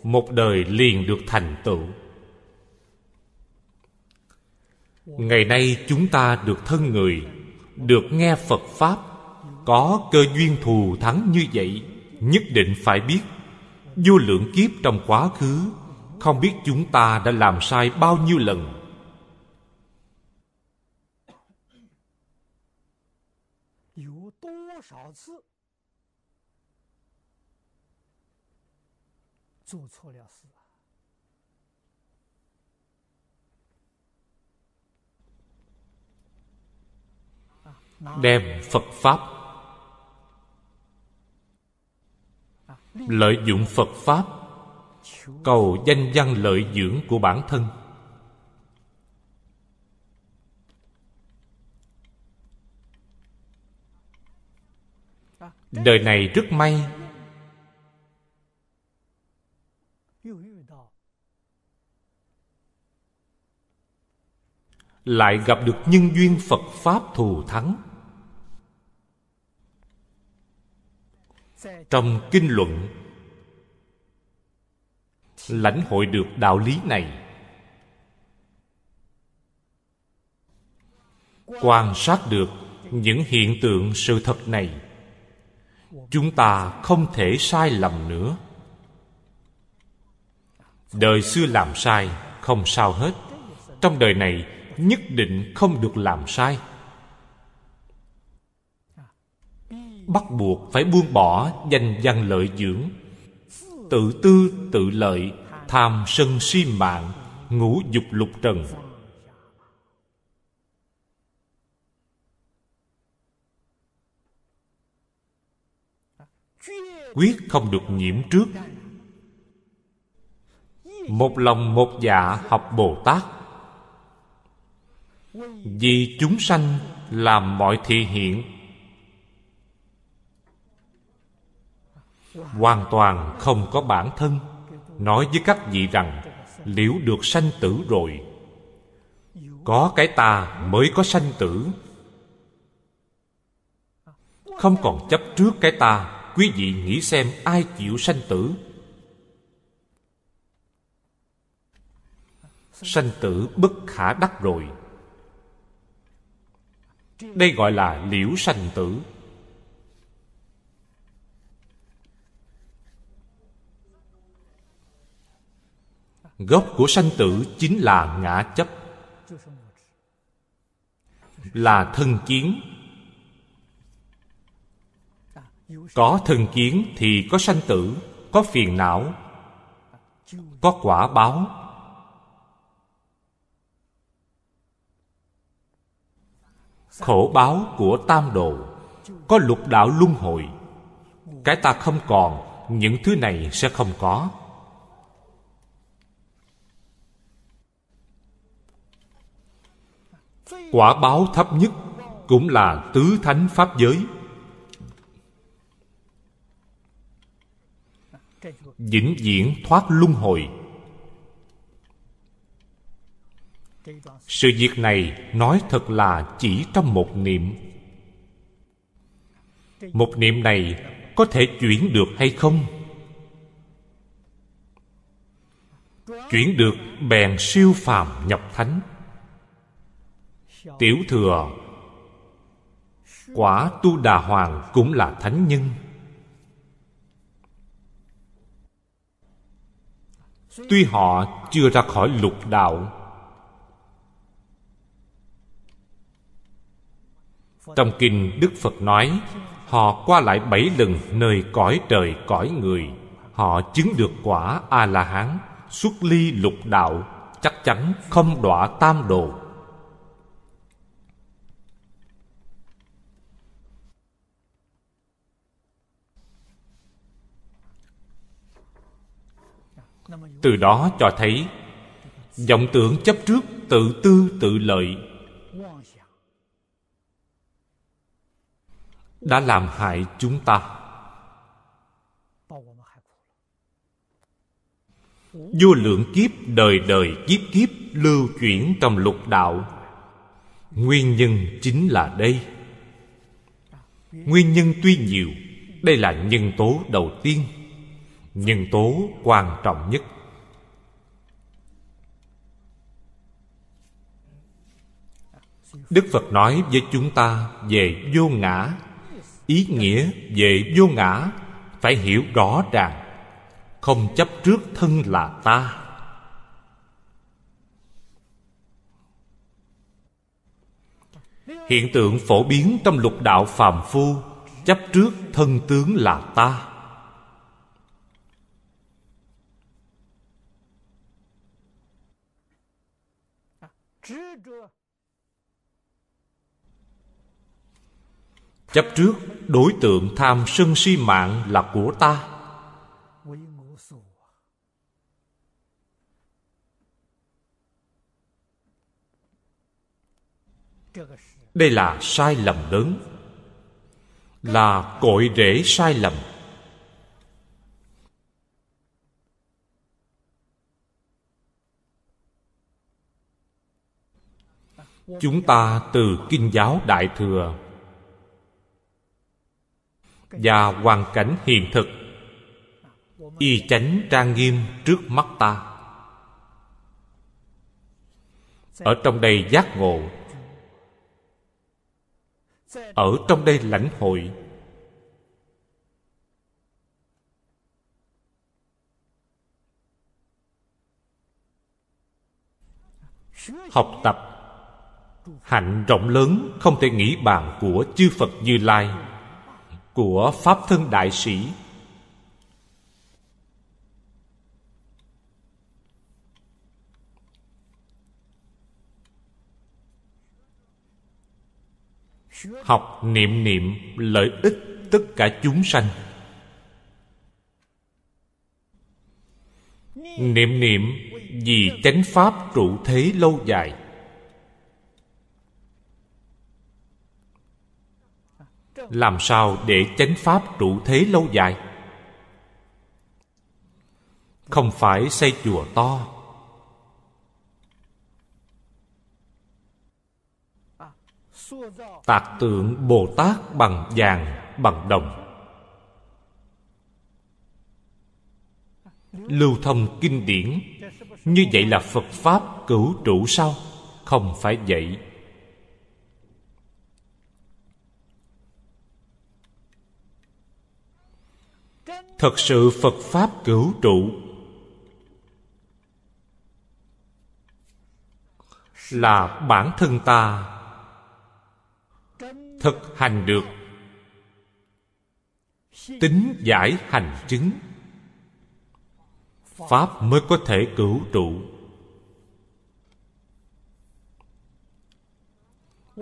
một đời liền được thành tựu. Ngày nay chúng ta được thân người được nghe phật pháp, có cơ duyên thù thắng như vậy, nhất định phải biết. Vô lượng kiếp trong quá khứ, không biết chúng ta đã làm sai bao nhiêu lần. Đem phật pháp. Lợi dụng phật pháp. Cầu danh văn lợi dưỡng của bản thân. Đời này rất may. Lại gặp được nhân duyên phật pháp thù thắng. Trong kinh luận, lãnh hội được đạo lý này. Quan sát được những hiện tượng sự thật này, chúng ta không thể sai lầm nữa. Đời xưa làm sai không sao hết. Trong đời này, nhất định không được làm sai. Bắt buộc phải buông bỏ danh văn lợi dưỡng. Tự tư, tự lợi, tham sân si mạng, ngũ dục lục trần. Quyết không được nhiễm trước. Một lòng một dạ học bồ tát. Vì chúng sanh làm mọi thị hiện hoàn toàn không có bản thân. Nói với các vị rằng, liễu được sanh tử rồi. Có cái ta mới có sanh tử. Không còn chấp trước cái ta, quý vị nghĩ xem ai chịu sanh tử? Sanh tử bất khả đắc rồi. Đây gọi là liễu sanh tử. Gốc của sanh tử chính là ngã chấp. Là thân kiến. Có thân kiến thì có sanh tử, có phiền não, có quả báo. Khổ báo của tam độ có lục đạo luân hồi. Cái ta không còn, những thứ này sẽ không có. Quả báo thấp nhất cũng là tứ thánh pháp giới. Vĩnh viễn thoát luân hồi. Sự việc này nói thật là chỉ trong một niệm. Một niệm này có thể chuyển được hay không? Chuyển được bèn siêu phàm nhập thánh tiểu thừa, quả tu đà hoàng cũng là thánh nhân. Tuy họ chưa ra khỏi lục đạo, trong kinh đức phật nói, họ qua lại bảy lần nơi cõi trời cõi người, họ chứng được quả a la hán xuất ly lục đạo, chắc chắn không đọa tam đồ. Từ đó cho thấy, vọng tưởng chấp trước tự tư tự lợi đã làm hại chúng ta. Vô lượng kiếp đời đời kiếp kiếp lưu chuyển trong lục đạo. Nguyên nhân chính là đây. Nguyên nhân tuy nhiều, đây là nhân tố đầu tiên, nhân tố quan trọng nhất. Đức phật nói với chúng ta về vô ngã. Ý nghĩa về vô ngã, phải hiểu rõ ràng, không chấp trước thân là ta. Hiện tượng phổ biến trong lục đạo phàm phu, chấp trước thân tướng là ta. Chấp trước, đối tượng tham sân si mạng là của ta. Đây là sai lầm lớn. Là cội rễ sai lầm. Chúng ta từ kinh giáo đại thừa và hoàn cảnh hiện thực. Y chánh trang nghiêm trước mắt ta. Ở trong đây giác ngộ. Ở trong đây lãnh hội. Học tập. Hạnh rộng lớn không thể nghĩ bàn của chư phật như lai của pháp thân đại sĩ. Học niệm niệm lợi ích tất cả chúng sanh. Niệm niệm vì chánh pháp trụ thế lâu dài. Làm sao để chánh pháp trụ thế lâu dài? Không phải xây chùa to. Tạc tượng bồ tát bằng vàng, bằng đồng. Lưu thông kinh điển. Như vậy là phật pháp cửu trụ sao? Không phải vậy. Thật sự phật pháp cửu trụ. Là bản thân ta. Thực hành được. Tính giải hành chứng. Pháp mới có thể cửu trụ.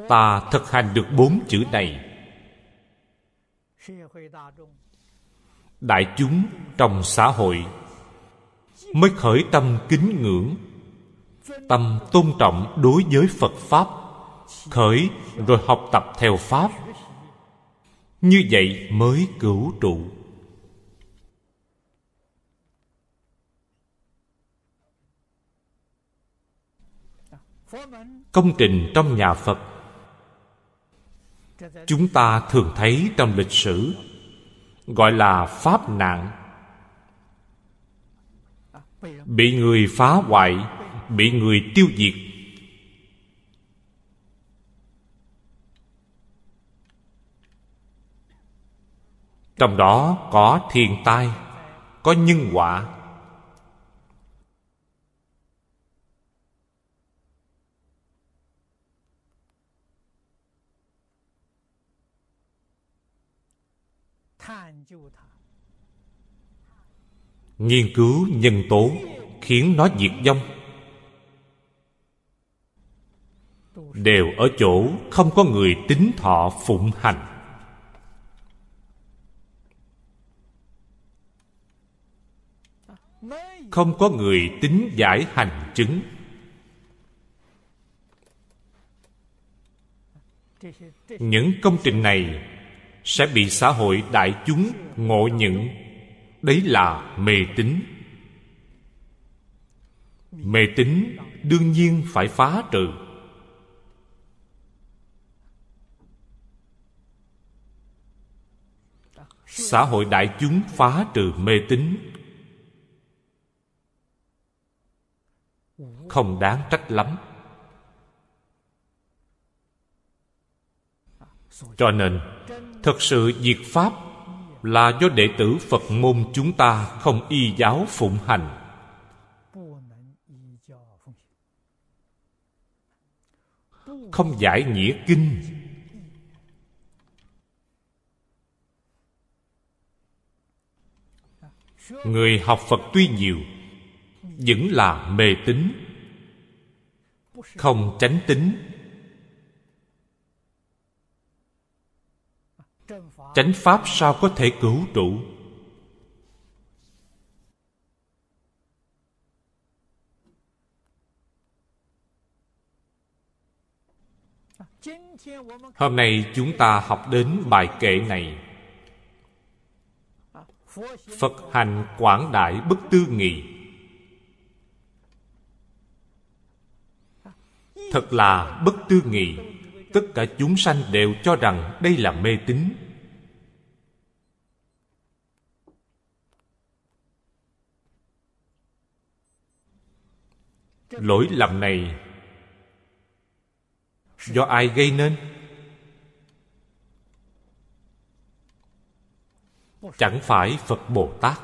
Ta thực hành được bốn chữ này đại chúng trong xã hội, mới khởi tâm kính ngưỡng, tâm tôn trọng đối với phật pháp, khởi rồi học tập theo pháp. Như vậy mới cửu trụ. Công trình trong nhà phật, chúng ta thường thấy trong lịch sử gọi là pháp nạn. Bị người phá hoại, bị người tiêu diệt. Trong đó có thiên tai, có nhân quả. Nghiên cứu nhân tố khiến nó diệt vong. Đều ở chỗ không có người tính thọ phụng hành. Không có người tính giải hành chứng. Những công trình này sẽ bị xã hội đại chúng ngộ nhận đấy là mê tín. Mê tín đương nhiên phải phá trừ. Xã hội đại chúng phá trừ mê tín. Không đáng trách lắm. Cho nên thật sự diệt pháp là do đệ tử phật môn chúng ta không y giáo phụng hành. Không giải nghĩa kinh. Người học phật tuy nhiều, vẫn là mê tín, không tránh tính chánh pháp sao có thể cứu trụ? Hôm nay chúng ta học đến bài kệ này. Phật hành quảng đại bất tư nghị. Thật là bất tư nghị. Tất cả chúng sanh đều cho rằng đây là mê tín. Lỗi lầm này. Do ai gây nên? Chẳng phải phật bồ tát.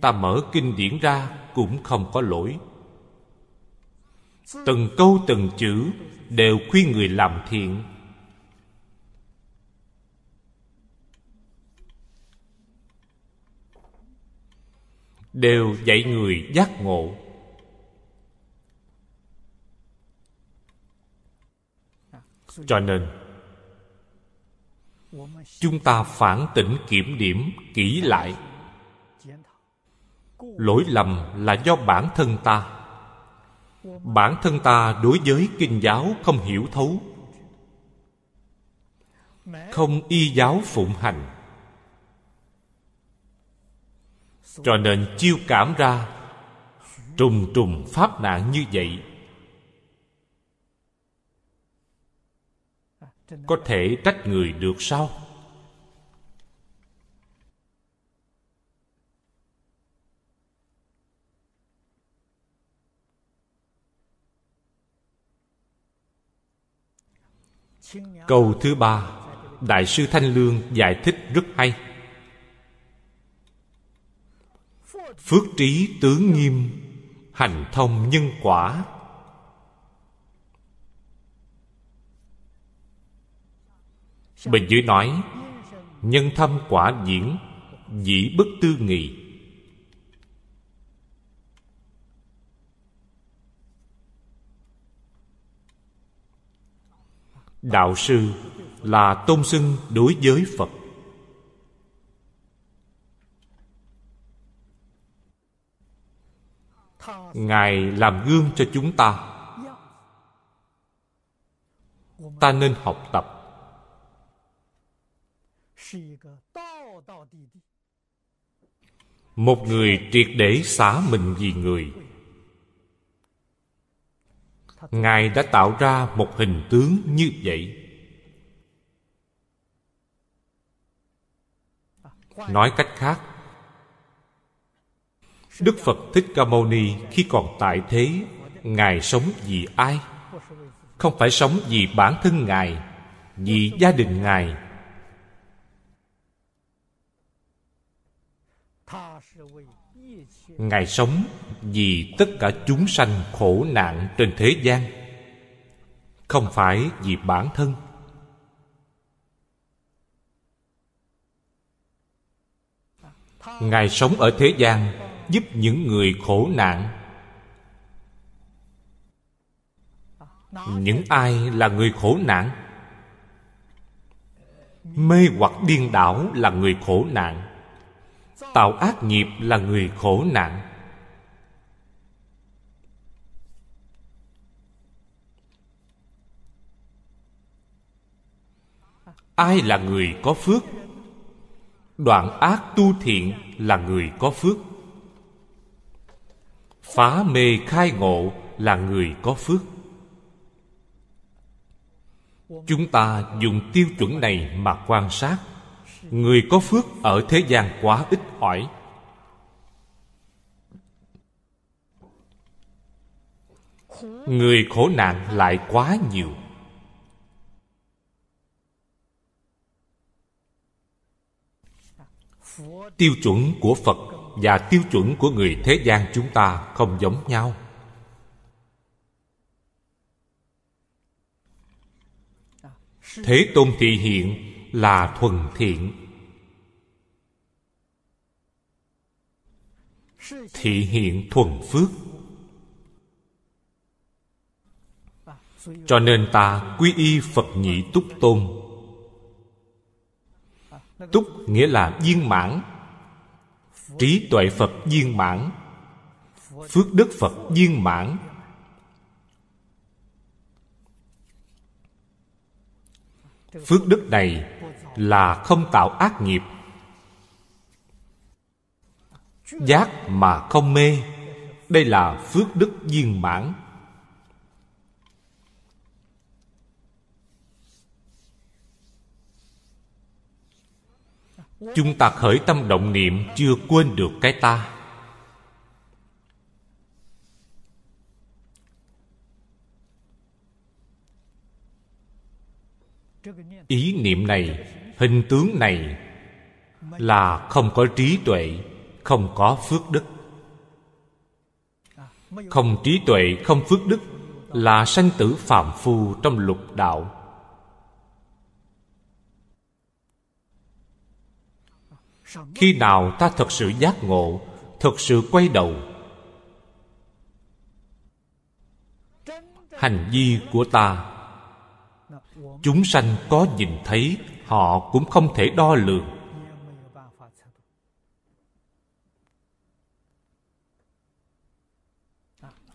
Ta mở kinh điển ra cũng không có lỗi. Từng câu từng chữ đều khuyên người làm thiện. Đều dạy người giác ngộ. Cho nên, chúng ta phản tỉnh kiểm điểm, kỹ lại. Lỗi lầm là do bản thân ta. Bản thân ta đối với kinh giáo không hiểu thấu. Không y giáo phụng hành. Cho nên chiêu cảm ra, trùng trùng pháp nạn như vậy. Có thể trách người được sao? Câu thứ ba, đại sư thanh lương giải thích rất hay. Phước trí tướng nghiêm, hành thông nhân quả. Bên dưới nói, nhân thâm quả diễn, dĩ bất tư nghị. Đạo sư là tôn xưng đối với phật. Ngài làm gương cho chúng ta. Ta nên học tập. Một người triệt để xả mình vì người. Ngài đã tạo ra một hình tướng như vậy. Nói cách khác đức phật thích ca mâu ni khi còn tại thế, ngài sống vì ai? Không phải sống vì bản thân ngài, vì gia đình ngài. Ngài sống vì tất cả chúng sanh khổ nạn trên thế gian, không phải vì bản thân. Ngài sống ở thế gian giúp những người khổ nạn. Những ai là người khổ nạn? Mê hoặc điên đảo là người khổ nạn. Tạo ác nghiệp là người khổ nạn. Ai là người có phước? Đoạn ác tu thiện là người có phước phá mê khai ngộ là người có phước. Chúng ta dùng tiêu chuẩn này mà quan sát. Người có phước ở thế gian quá ít hỏi người khổ nạn lại quá nhiều. Tiêu chuẩn của phật và tiêu chuẩn của người thế gian chúng ta không giống nhau. Thế tôn thị hiện là thuần thiện. Thị hiện thuần phước. Cho nên ta quy y phật nhị túc tôn. Túc nghĩa là viên mãn trí tuệ phật viên mãn. Phước đức phật viên mãn. Phước đức này là không tạo ác nghiệp. Giác mà không mê. Đây là phước đức viên mãn. Chúng ta khởi tâm động niệm, chưa quên được cái ta. Ý niệm này, hình tướng này là không có trí tuệ, không có phước đức. Không trí tuệ, không phước đức là sanh tử phạm phu trong lục đạo. Khi nào ta thật sự giác ngộ thật sự quay đầu? Hành vi của ta, chúng sanh có nhìn thấy, họ cũng không thể đo lường.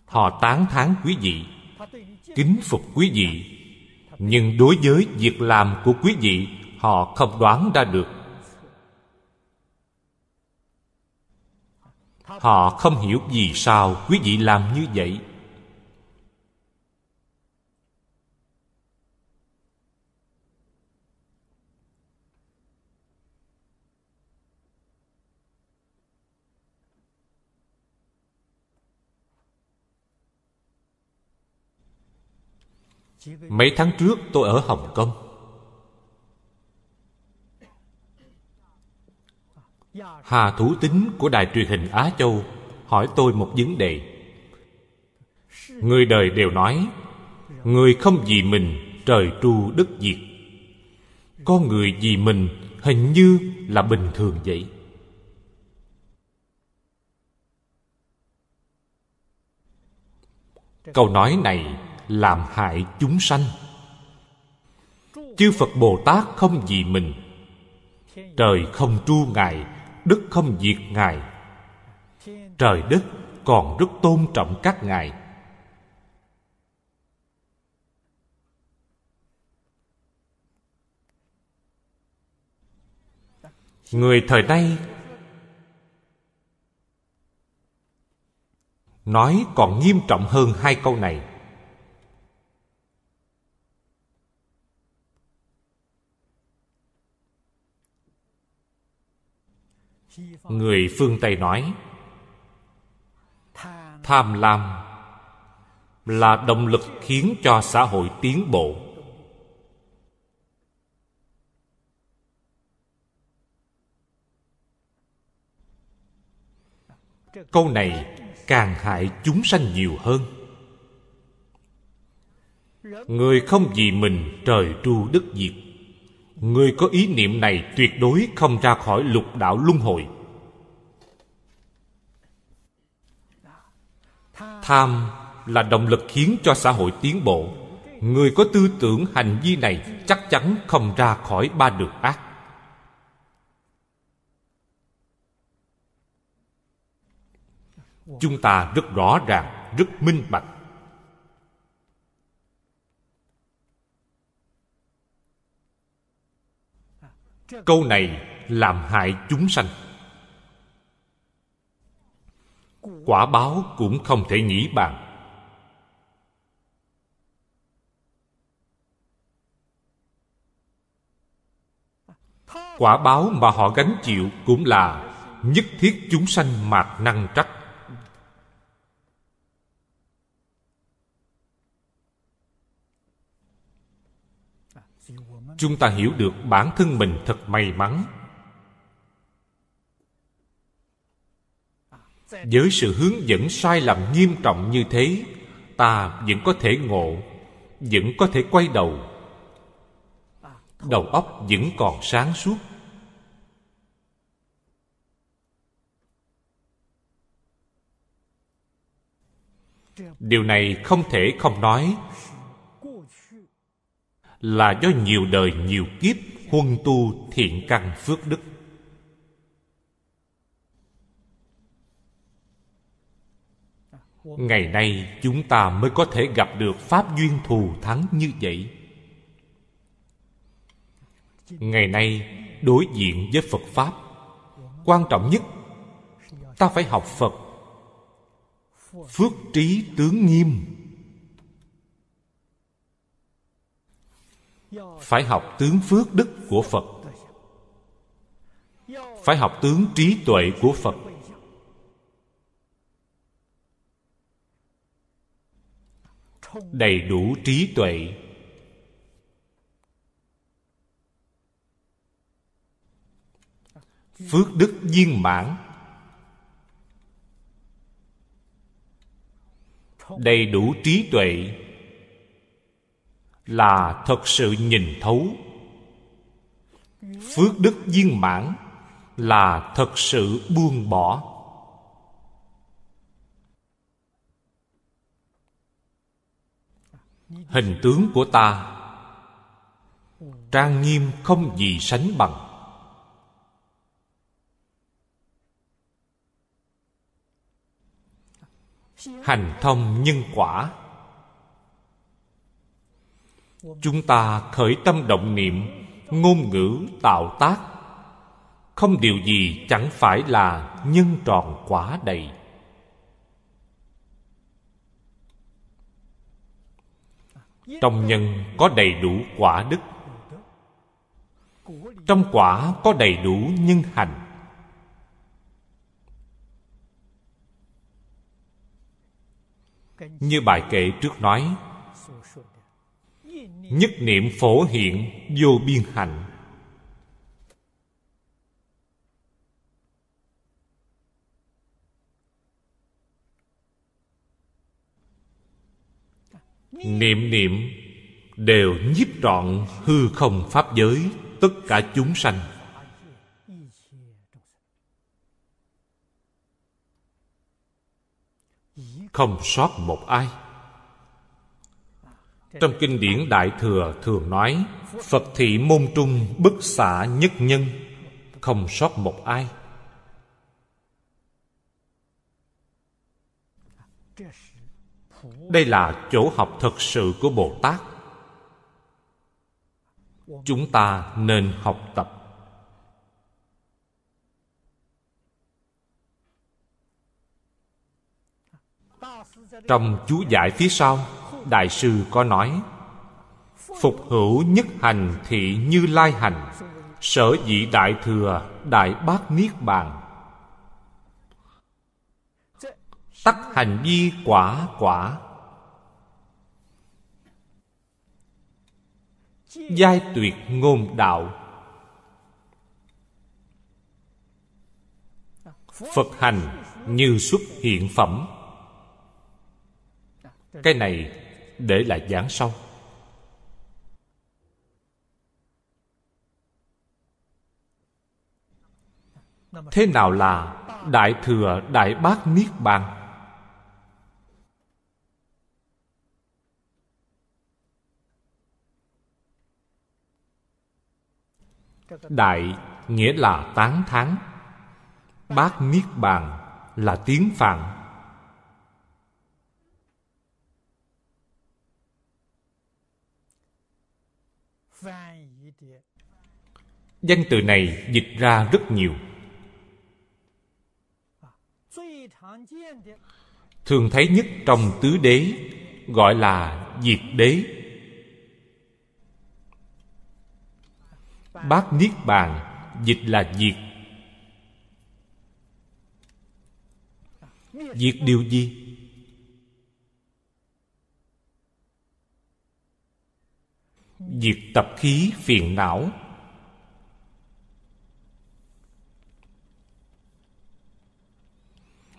Họ tán thán quý vị, kính phục quý vị, nhưng đối với việc làm của quý vị, họ không đoán ra được. Họ không hiểu vì sao quý vị làm như vậy. Mấy tháng trước tôi ở hồng kông. Hà thủ tính của đài truyền hình á châu hỏi tôi một vấn đề. Người đời đều nói, người không vì mình, trời tru đất diệt. Con người vì mình hình như là bình thường vậy. Câu nói này làm hại chúng sanh. Chư phật bồ tát không vì mình, trời không tru ngài đức không diệt ngài. Trời đất còn rất tôn trọng các ngài. Người thời nay nói còn nghiêm trọng hơn hai câu này. Người phương tây nói, tham lam là động lực khiến cho xã hội tiến bộ. Câu này càng hại chúng sanh nhiều hơn. Người không vì mình trời tru đất diệt người có ý niệm này tuyệt đối không ra khỏi lục đạo luân hồi. Tham là động lực khiến cho xã hội tiến bộ. Người có tư tưởng hành vi này chắc chắn không ra khỏi ba đường ác. Chúng ta rất rõ ràng, rất minh bạch. Câu này làm hại chúng sanh. Quả báo cũng không thể nghĩ bàn. Quả báo mà họ gánh chịu cũng là nhất thiết chúng sanh mạt năng trách chúng ta hiểu được bản thân mình thật may mắn. Với sự hướng dẫn sai lầm nghiêm trọng như thế, ta vẫn có thể ngộ, vẫn có thể quay đầu. Đầu óc vẫn còn sáng suốt. Điều này không thể không nói là do nhiều đời nhiều kiếp huân tu thiện căn phước đức. Ngày nay chúng ta mới có thể gặp được pháp duyên thù thắng như vậy. Ngày nay, đối diện với phật pháp, quan trọng nhất, ta phải học phật. Phước trí tướng nghiêm phải học tướng phước đức của phật. Phải học tướng trí tuệ của phật. Đầy đủ trí tuệ. Phước đức viên mãn. Đầy đủ trí tuệ là thật sự nhìn thấu. Phước đức viên mãn là thật sự buông bỏ. Hình tướng của ta, trang nghiêm không gì sánh bằng. Hành thông nhân quả chúng ta khởi tâm động niệm, ngôn ngữ tạo tác. Không điều gì chẳng phải là nhân tròn quả đầy. Trong nhân có đầy đủ quả đức. Trong quả có đầy đủ nhân hành. Như bài kệ trước nói nhất niệm phổ hiện vô biên hạnh. Niệm niệm đều nhiếp trọn hư không pháp giới, tất cả chúng sanh. Không sót một ai trong kinh điển đại thừa thường nói phật thị môn trung bất xả nhất nhân không sót một ai. Đây là chỗ học thật sự của bồ tát. Chúng ta nên học tập. Trong chú giải phía sau đại sư có nói, phục hữu nhất hành thị như lai hành, sở dĩ đại thừa, đại bát niết bàn. Tắc hành vi quả quả. Giai tuyệt ngôn đạo. Phật hành như xuất hiện phẩm. Cái này để lại giảng sau. Thế nào là đại thừa đại bát niết bàn? Đại nghĩa là tán thán. Bát niết bàn là tiếng phạn. Danh từ này dịch ra rất nhiều. Thường thấy nhất trong tứ đế, gọi là diệt đế. Bát niết bàn dịch là diệt. Diệt điều gì? Diệt tập khí phiền não.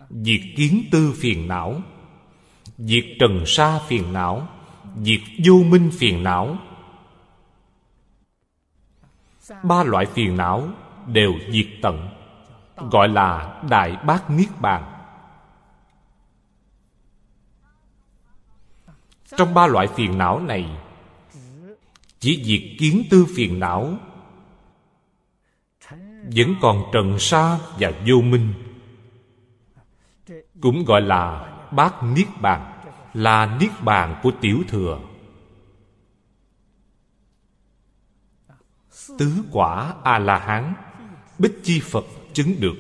Diệt kiến tư phiền não. Diệt trần sa phiền não. Diệt vô minh phiền não. Ba loại phiền não đều diệt tận, gọi là đại bát niết bàn. Trong ba loại phiền não này, chỉ diệt kiến tư phiền não, vẫn còn trần sa và vô minh cũng gọi là bát niết bàn, là niết bàn của tiểu thừa. Tứ quả a la hán bích chi phật chứng được.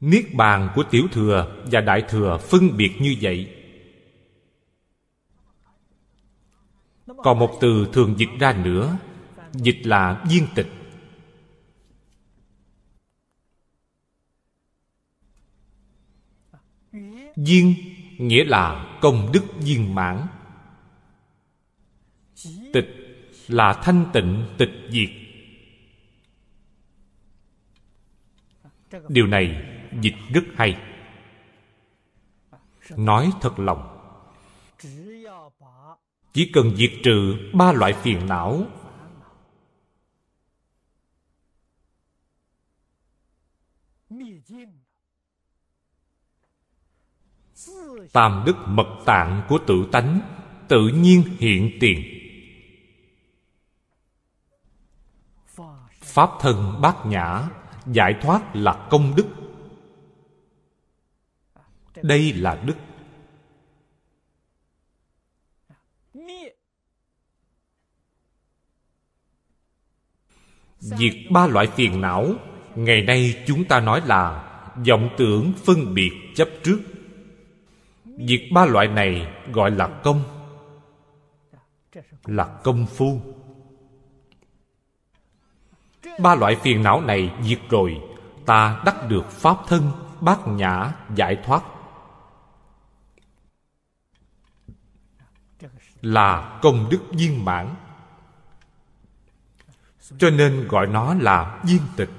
Niết bàn của tiểu thừa và đại thừa phân biệt như vậy. Còn một từ thường dịch ra nữa. Dịch là viên tịch. Viên nghĩa là công đức viên mãn. Tịch là thanh tịnh, tịch diệt. Điều này dịch rất hay. Nói thật lòng chỉ cần diệt trừ ba loại phiền não. Tam đức mật tạng của tự tánh tự nhiên hiện tiền. Pháp thân bát nhã giải thoát là công đức. Đây là đức. Diệt ba loại phiền não. Ngày nay chúng ta nói là vọng tưởng phân biệt chấp trước. Diệt ba loại này gọi là công. Là công phu. Ba loại phiền não này diệt rồi, ta đắc được pháp thân, bát nhã giải thoát. Là công đức viên mãn cho nên gọi nó là viên tịch.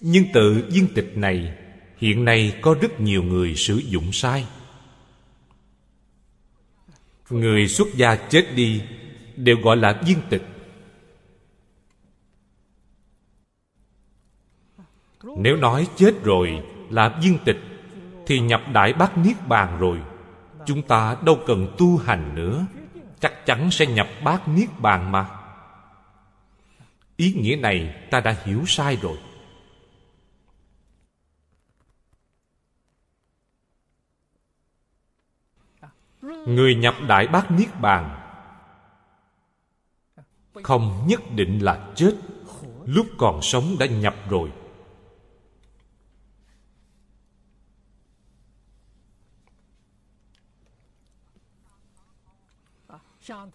Nhưng tự viên tịch này, hiện nay có rất nhiều người sử dụng sai. Người xuất gia chết đi đều gọi là viên tịch. Nếu nói chết rồi là viên tịch, thì nhập đại bát niết bàn rồi chúng ta đâu cần tu hành nữa. Chắc chắn sẽ nhập bát niết bàn mà. Ý nghĩa này ta đã hiểu sai rồi. Người nhập đại bát niết bàn không nhất định là chết. Lúc còn sống đã nhập rồi.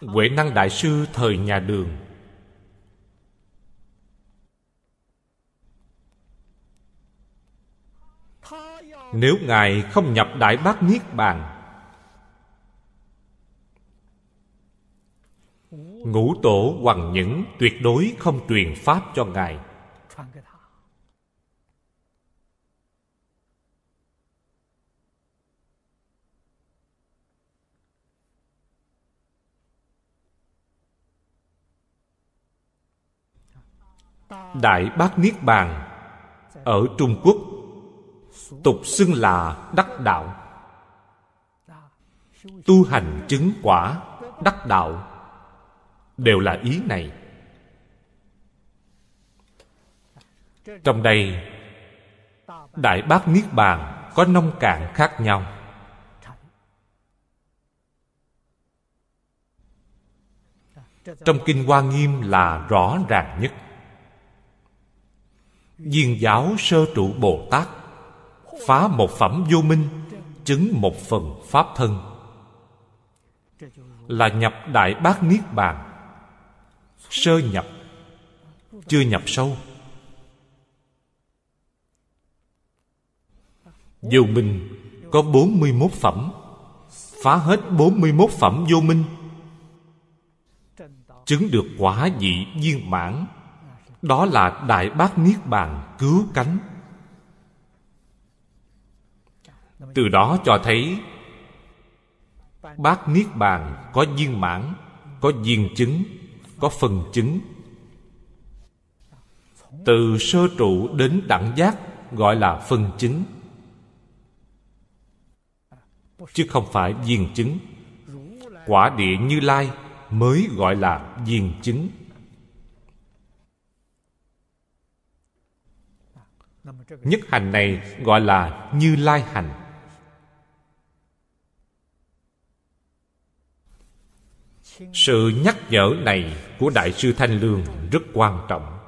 Huệ năng đại sư thời nhà đường. Nếu ngài không nhập đại bát niết bàn, ngũ tổ hoàng nhẫn tuyệt đối không truyền pháp cho ngài. Đại bát niết bàn ở trung quốc, tục xưng là đắc đạo. Tu hành chứng quả, đắc đạo, đều là ý này. Trong đây, đại bát niết bàn có nông cạn khác nhau. Trong kinh hoa nghiêm là rõ ràng nhất viên giáo sơ trụ bồ tát, phá một phẩm vô minh, chứng một phần pháp thân. Là nhập đại bát niết bàn, sơ nhập, chưa nhập sâu. Vô minh có 41 phẩm, phá hết 41 phẩm vô minh, chứng được quả vị viên mãn đó là đại bát niết bàn cứu cánh. Từ đó cho thấy, bát niết bàn có viên mãn, có viên chứng, có phần chứng. Từ sơ trụ đến đẳng giác gọi là phần chứng. Chứ không phải viên chứng. Quả địa như lai mới gọi là viên chứng. Nhất hành này gọi là như lai hành. Sự nhắc nhở này của đại sư thanh lương rất quan trọng.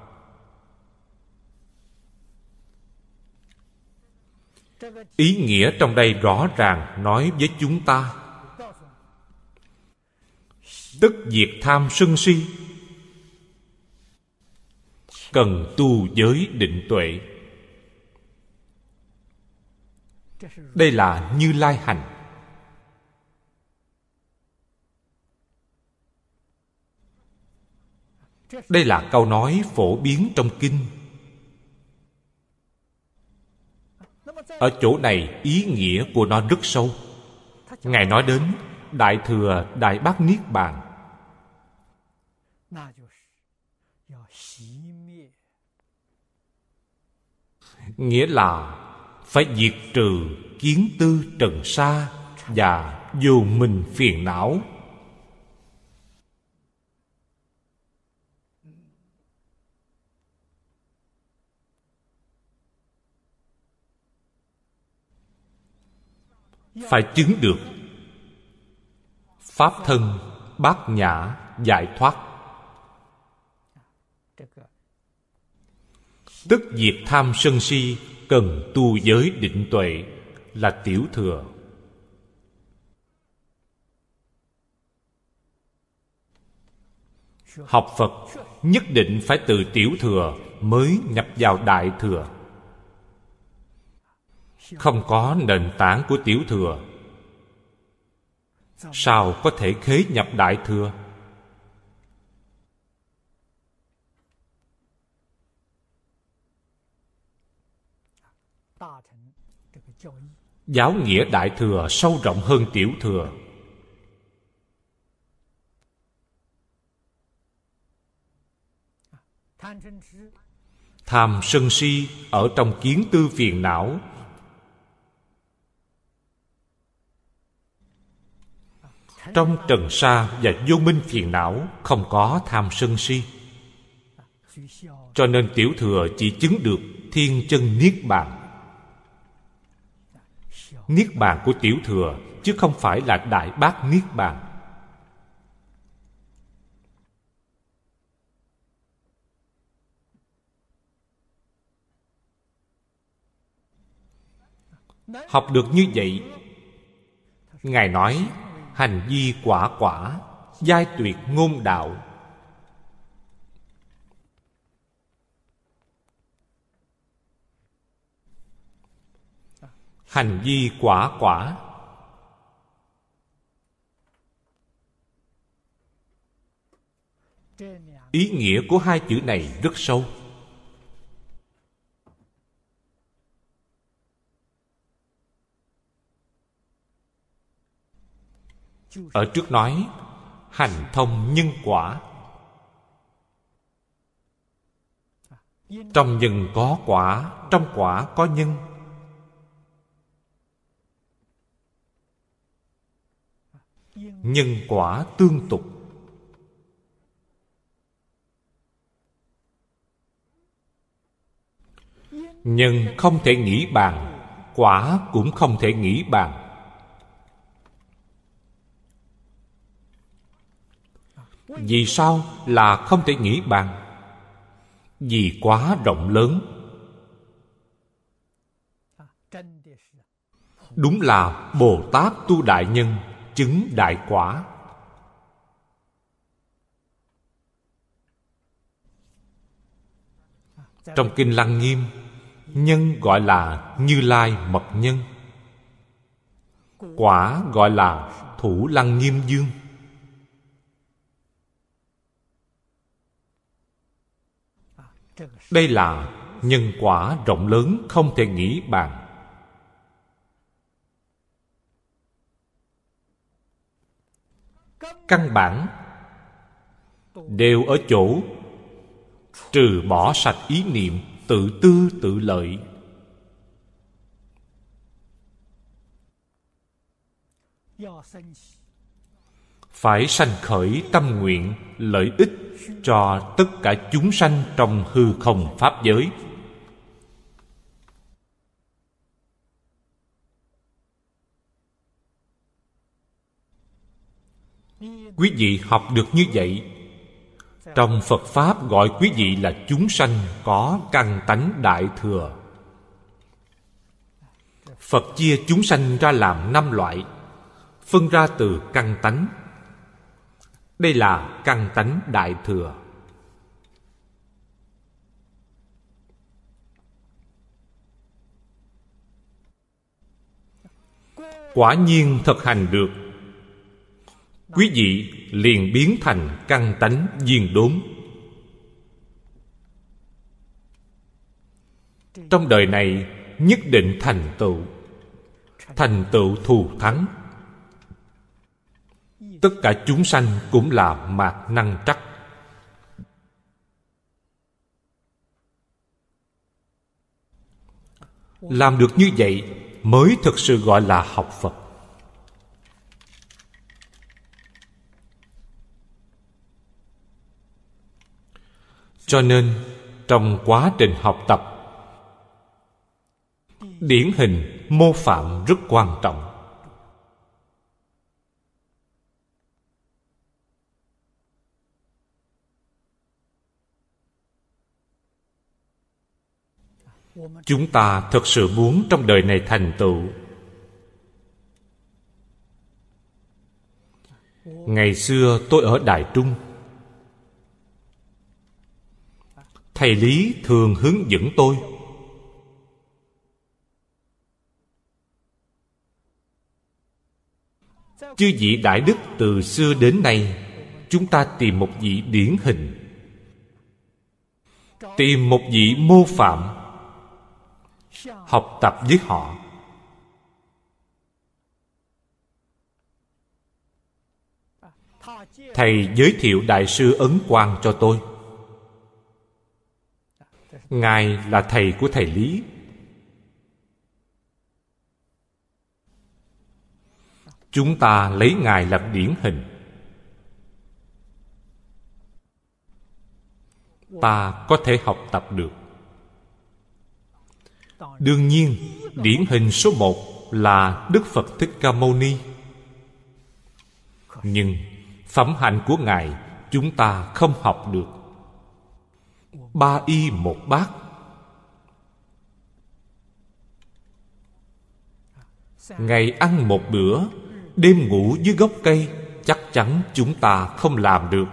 Ý nghĩa trong đây rõ ràng nói với chúng ta. Tức diệt tham sân si. Cần tu giới định tuệ đây là như lai hành đây là câu nói phổ biến trong kinh. Ở chỗ này ý nghĩa của nó rất sâu. Ngài nói đến đại thừa đại bát niết bàn. Nghĩa là phải diệt trừ kiến tư trần sa và vô minh phiền não. Phải chứng được pháp thân bát nhã giải thoát. Tức diệt tham sân si cần tu giới định tuệ là tiểu thừa. Học phật nhất định phải từ tiểu thừa mới nhập vào đại thừa. Không có nền tảng của tiểu thừa, sao có thể khế nhập đại thừa? Giáo nghĩa đại thừa sâu rộng hơn tiểu thừa. Tham sân si ở trong kiến tư phiền não. Trong trần sa và vô minh phiền não không có tham sân si. Cho nên tiểu thừa chỉ chứng được thiên chân niết bàn niết bàn của tiểu thừa, chứ không phải là đại bác niết bàn. Học được như vậy, ngài nói, hành vi quả quả, giai tuyệt ngôn đạo hành vi quả quả. Ý nghĩa của hai chữ này rất sâu. Ở trước nói, hành thông nhân quả. Trong nhân có quả, trong quả có nhân. Nhân quả tương tục. Nhân không thể nghĩ bàn, quả cũng không thể nghĩ bàn. Vì sao là không thể nghĩ bàn? Vì quá rộng lớn. Đúng là bồ tát tu đại nhân chứng đại quả trong kinh lăng nghiêm, nhân gọi là như lai mật nhân. Quả gọi là thủ lăng nghiêm dương. Đây là nhân quả rộng lớn không thể nghĩ bàn. Căn bản, đều ở chỗ trừ bỏ sạch ý niệm tự tư tự lợi. Phải sanh khởi tâm nguyện lợi ích cho tất cả chúng sanh trong hư không pháp giới. Quý vị học được như vậy, trong phật pháp gọi quý vị là chúng sanh có căn tánh đại thừa. Phật chia chúng sanh ra làm năm loại, phân ra từ căn tánh. Đây là căn tánh đại thừa. Quả nhiên thực hành được quý vị liền biến thành căn tánh viên đốn trong đời này, nhất định thành tựu. Thành tựu thù thắng. Tất cả chúng sanh cũng là mạt năng trắc. Làm được như vậy mới thực sự gọi là học phật. Cho nên, trong quá trình học tập, điển hình mô phạm rất quan trọng. Chúng ta thật sự muốn trong đời này thành tựu. Ngày xưa tôi ở đại trung thầy lý thường hướng dẫn tôi. Chư vị đại đức, từ xưa đến nay, chúng ta tìm một vị điển hình. Tìm một vị mô phạm. Học tập với họ. Thầy giới thiệu đại sư ấn quang cho tôi ngài là thầy của thầy lý. Chúng ta lấy ngài làm điển hình. Ta có thể học tập được. Đương nhiên, điển hình số một là đức phật thích ca mâu ni. Nhưng phẩm hạnh của ngài chúng ta không học được ba y một bát. Ngày ăn một bữa, đêm ngủ dưới gốc cây, chắc chắn chúng ta không làm được.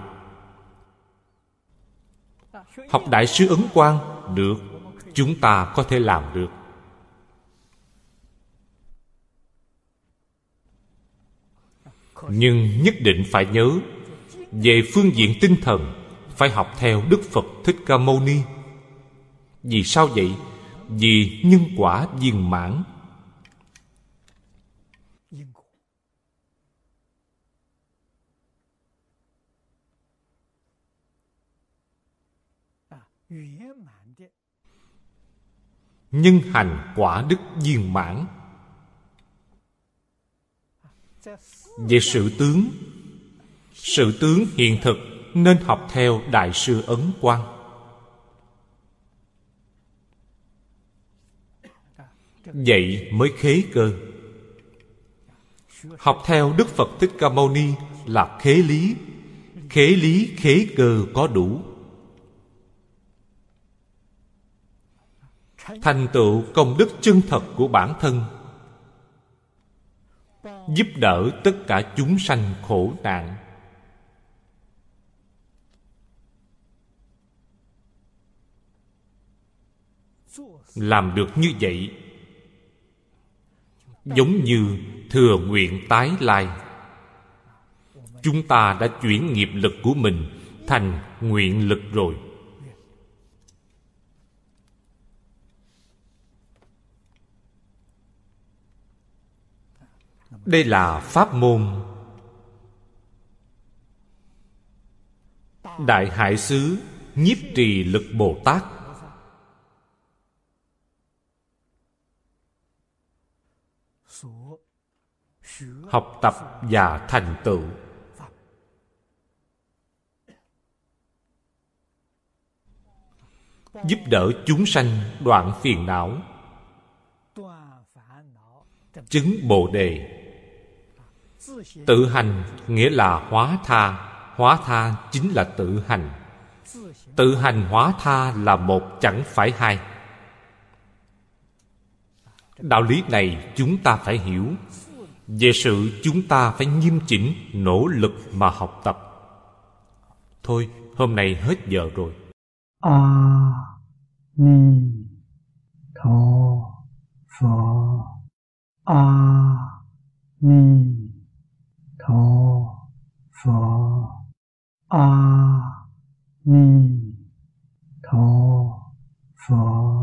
Học đại sư ấn quang, được, chúng ta có thể làm được. Nhưng nhất định phải nhớ, về phương diện tinh thần phải học theo đức phật thích ca mâu ni. Vì sao vậy? Vì nhân quả viên mãn. Nhân hành quả đức viên mãn. Về sự tướng sự tướng hiện thực nên học theo đại sư ấn quang. Vậy mới khế cơ. Học theo đức phật thích ca mâu ni là khế lý. Khế lý khế cơ có đủ. Thành tựu công đức chân thật của bản thân, giúp đỡ tất cả chúng sanh khổ nạn. Làm được như vậy. Giống như thừa nguyện tái lai, chúng ta đã chuyển nghiệp lực của mình thành nguyện lực rồi. Đây là pháp môn. Đại hải sứ nhiếp trì lực bồ tát. Học tập và thành tựu. Giúp đỡ chúng sanh đoạn phiền não. Chứng bồ đề. Tự hành nghĩa là hóa tha. Hóa tha chính là tự hành. Tự hành hóa tha là một chẳng phải hai. Đạo lý này chúng ta phải hiểu về sự chúng ta phải nghiêm chỉnh, nỗ lực mà học tập. Thôi, hôm nay hết giờ rồi. A ni tho pho. A ni tho pho. A ni tho pho.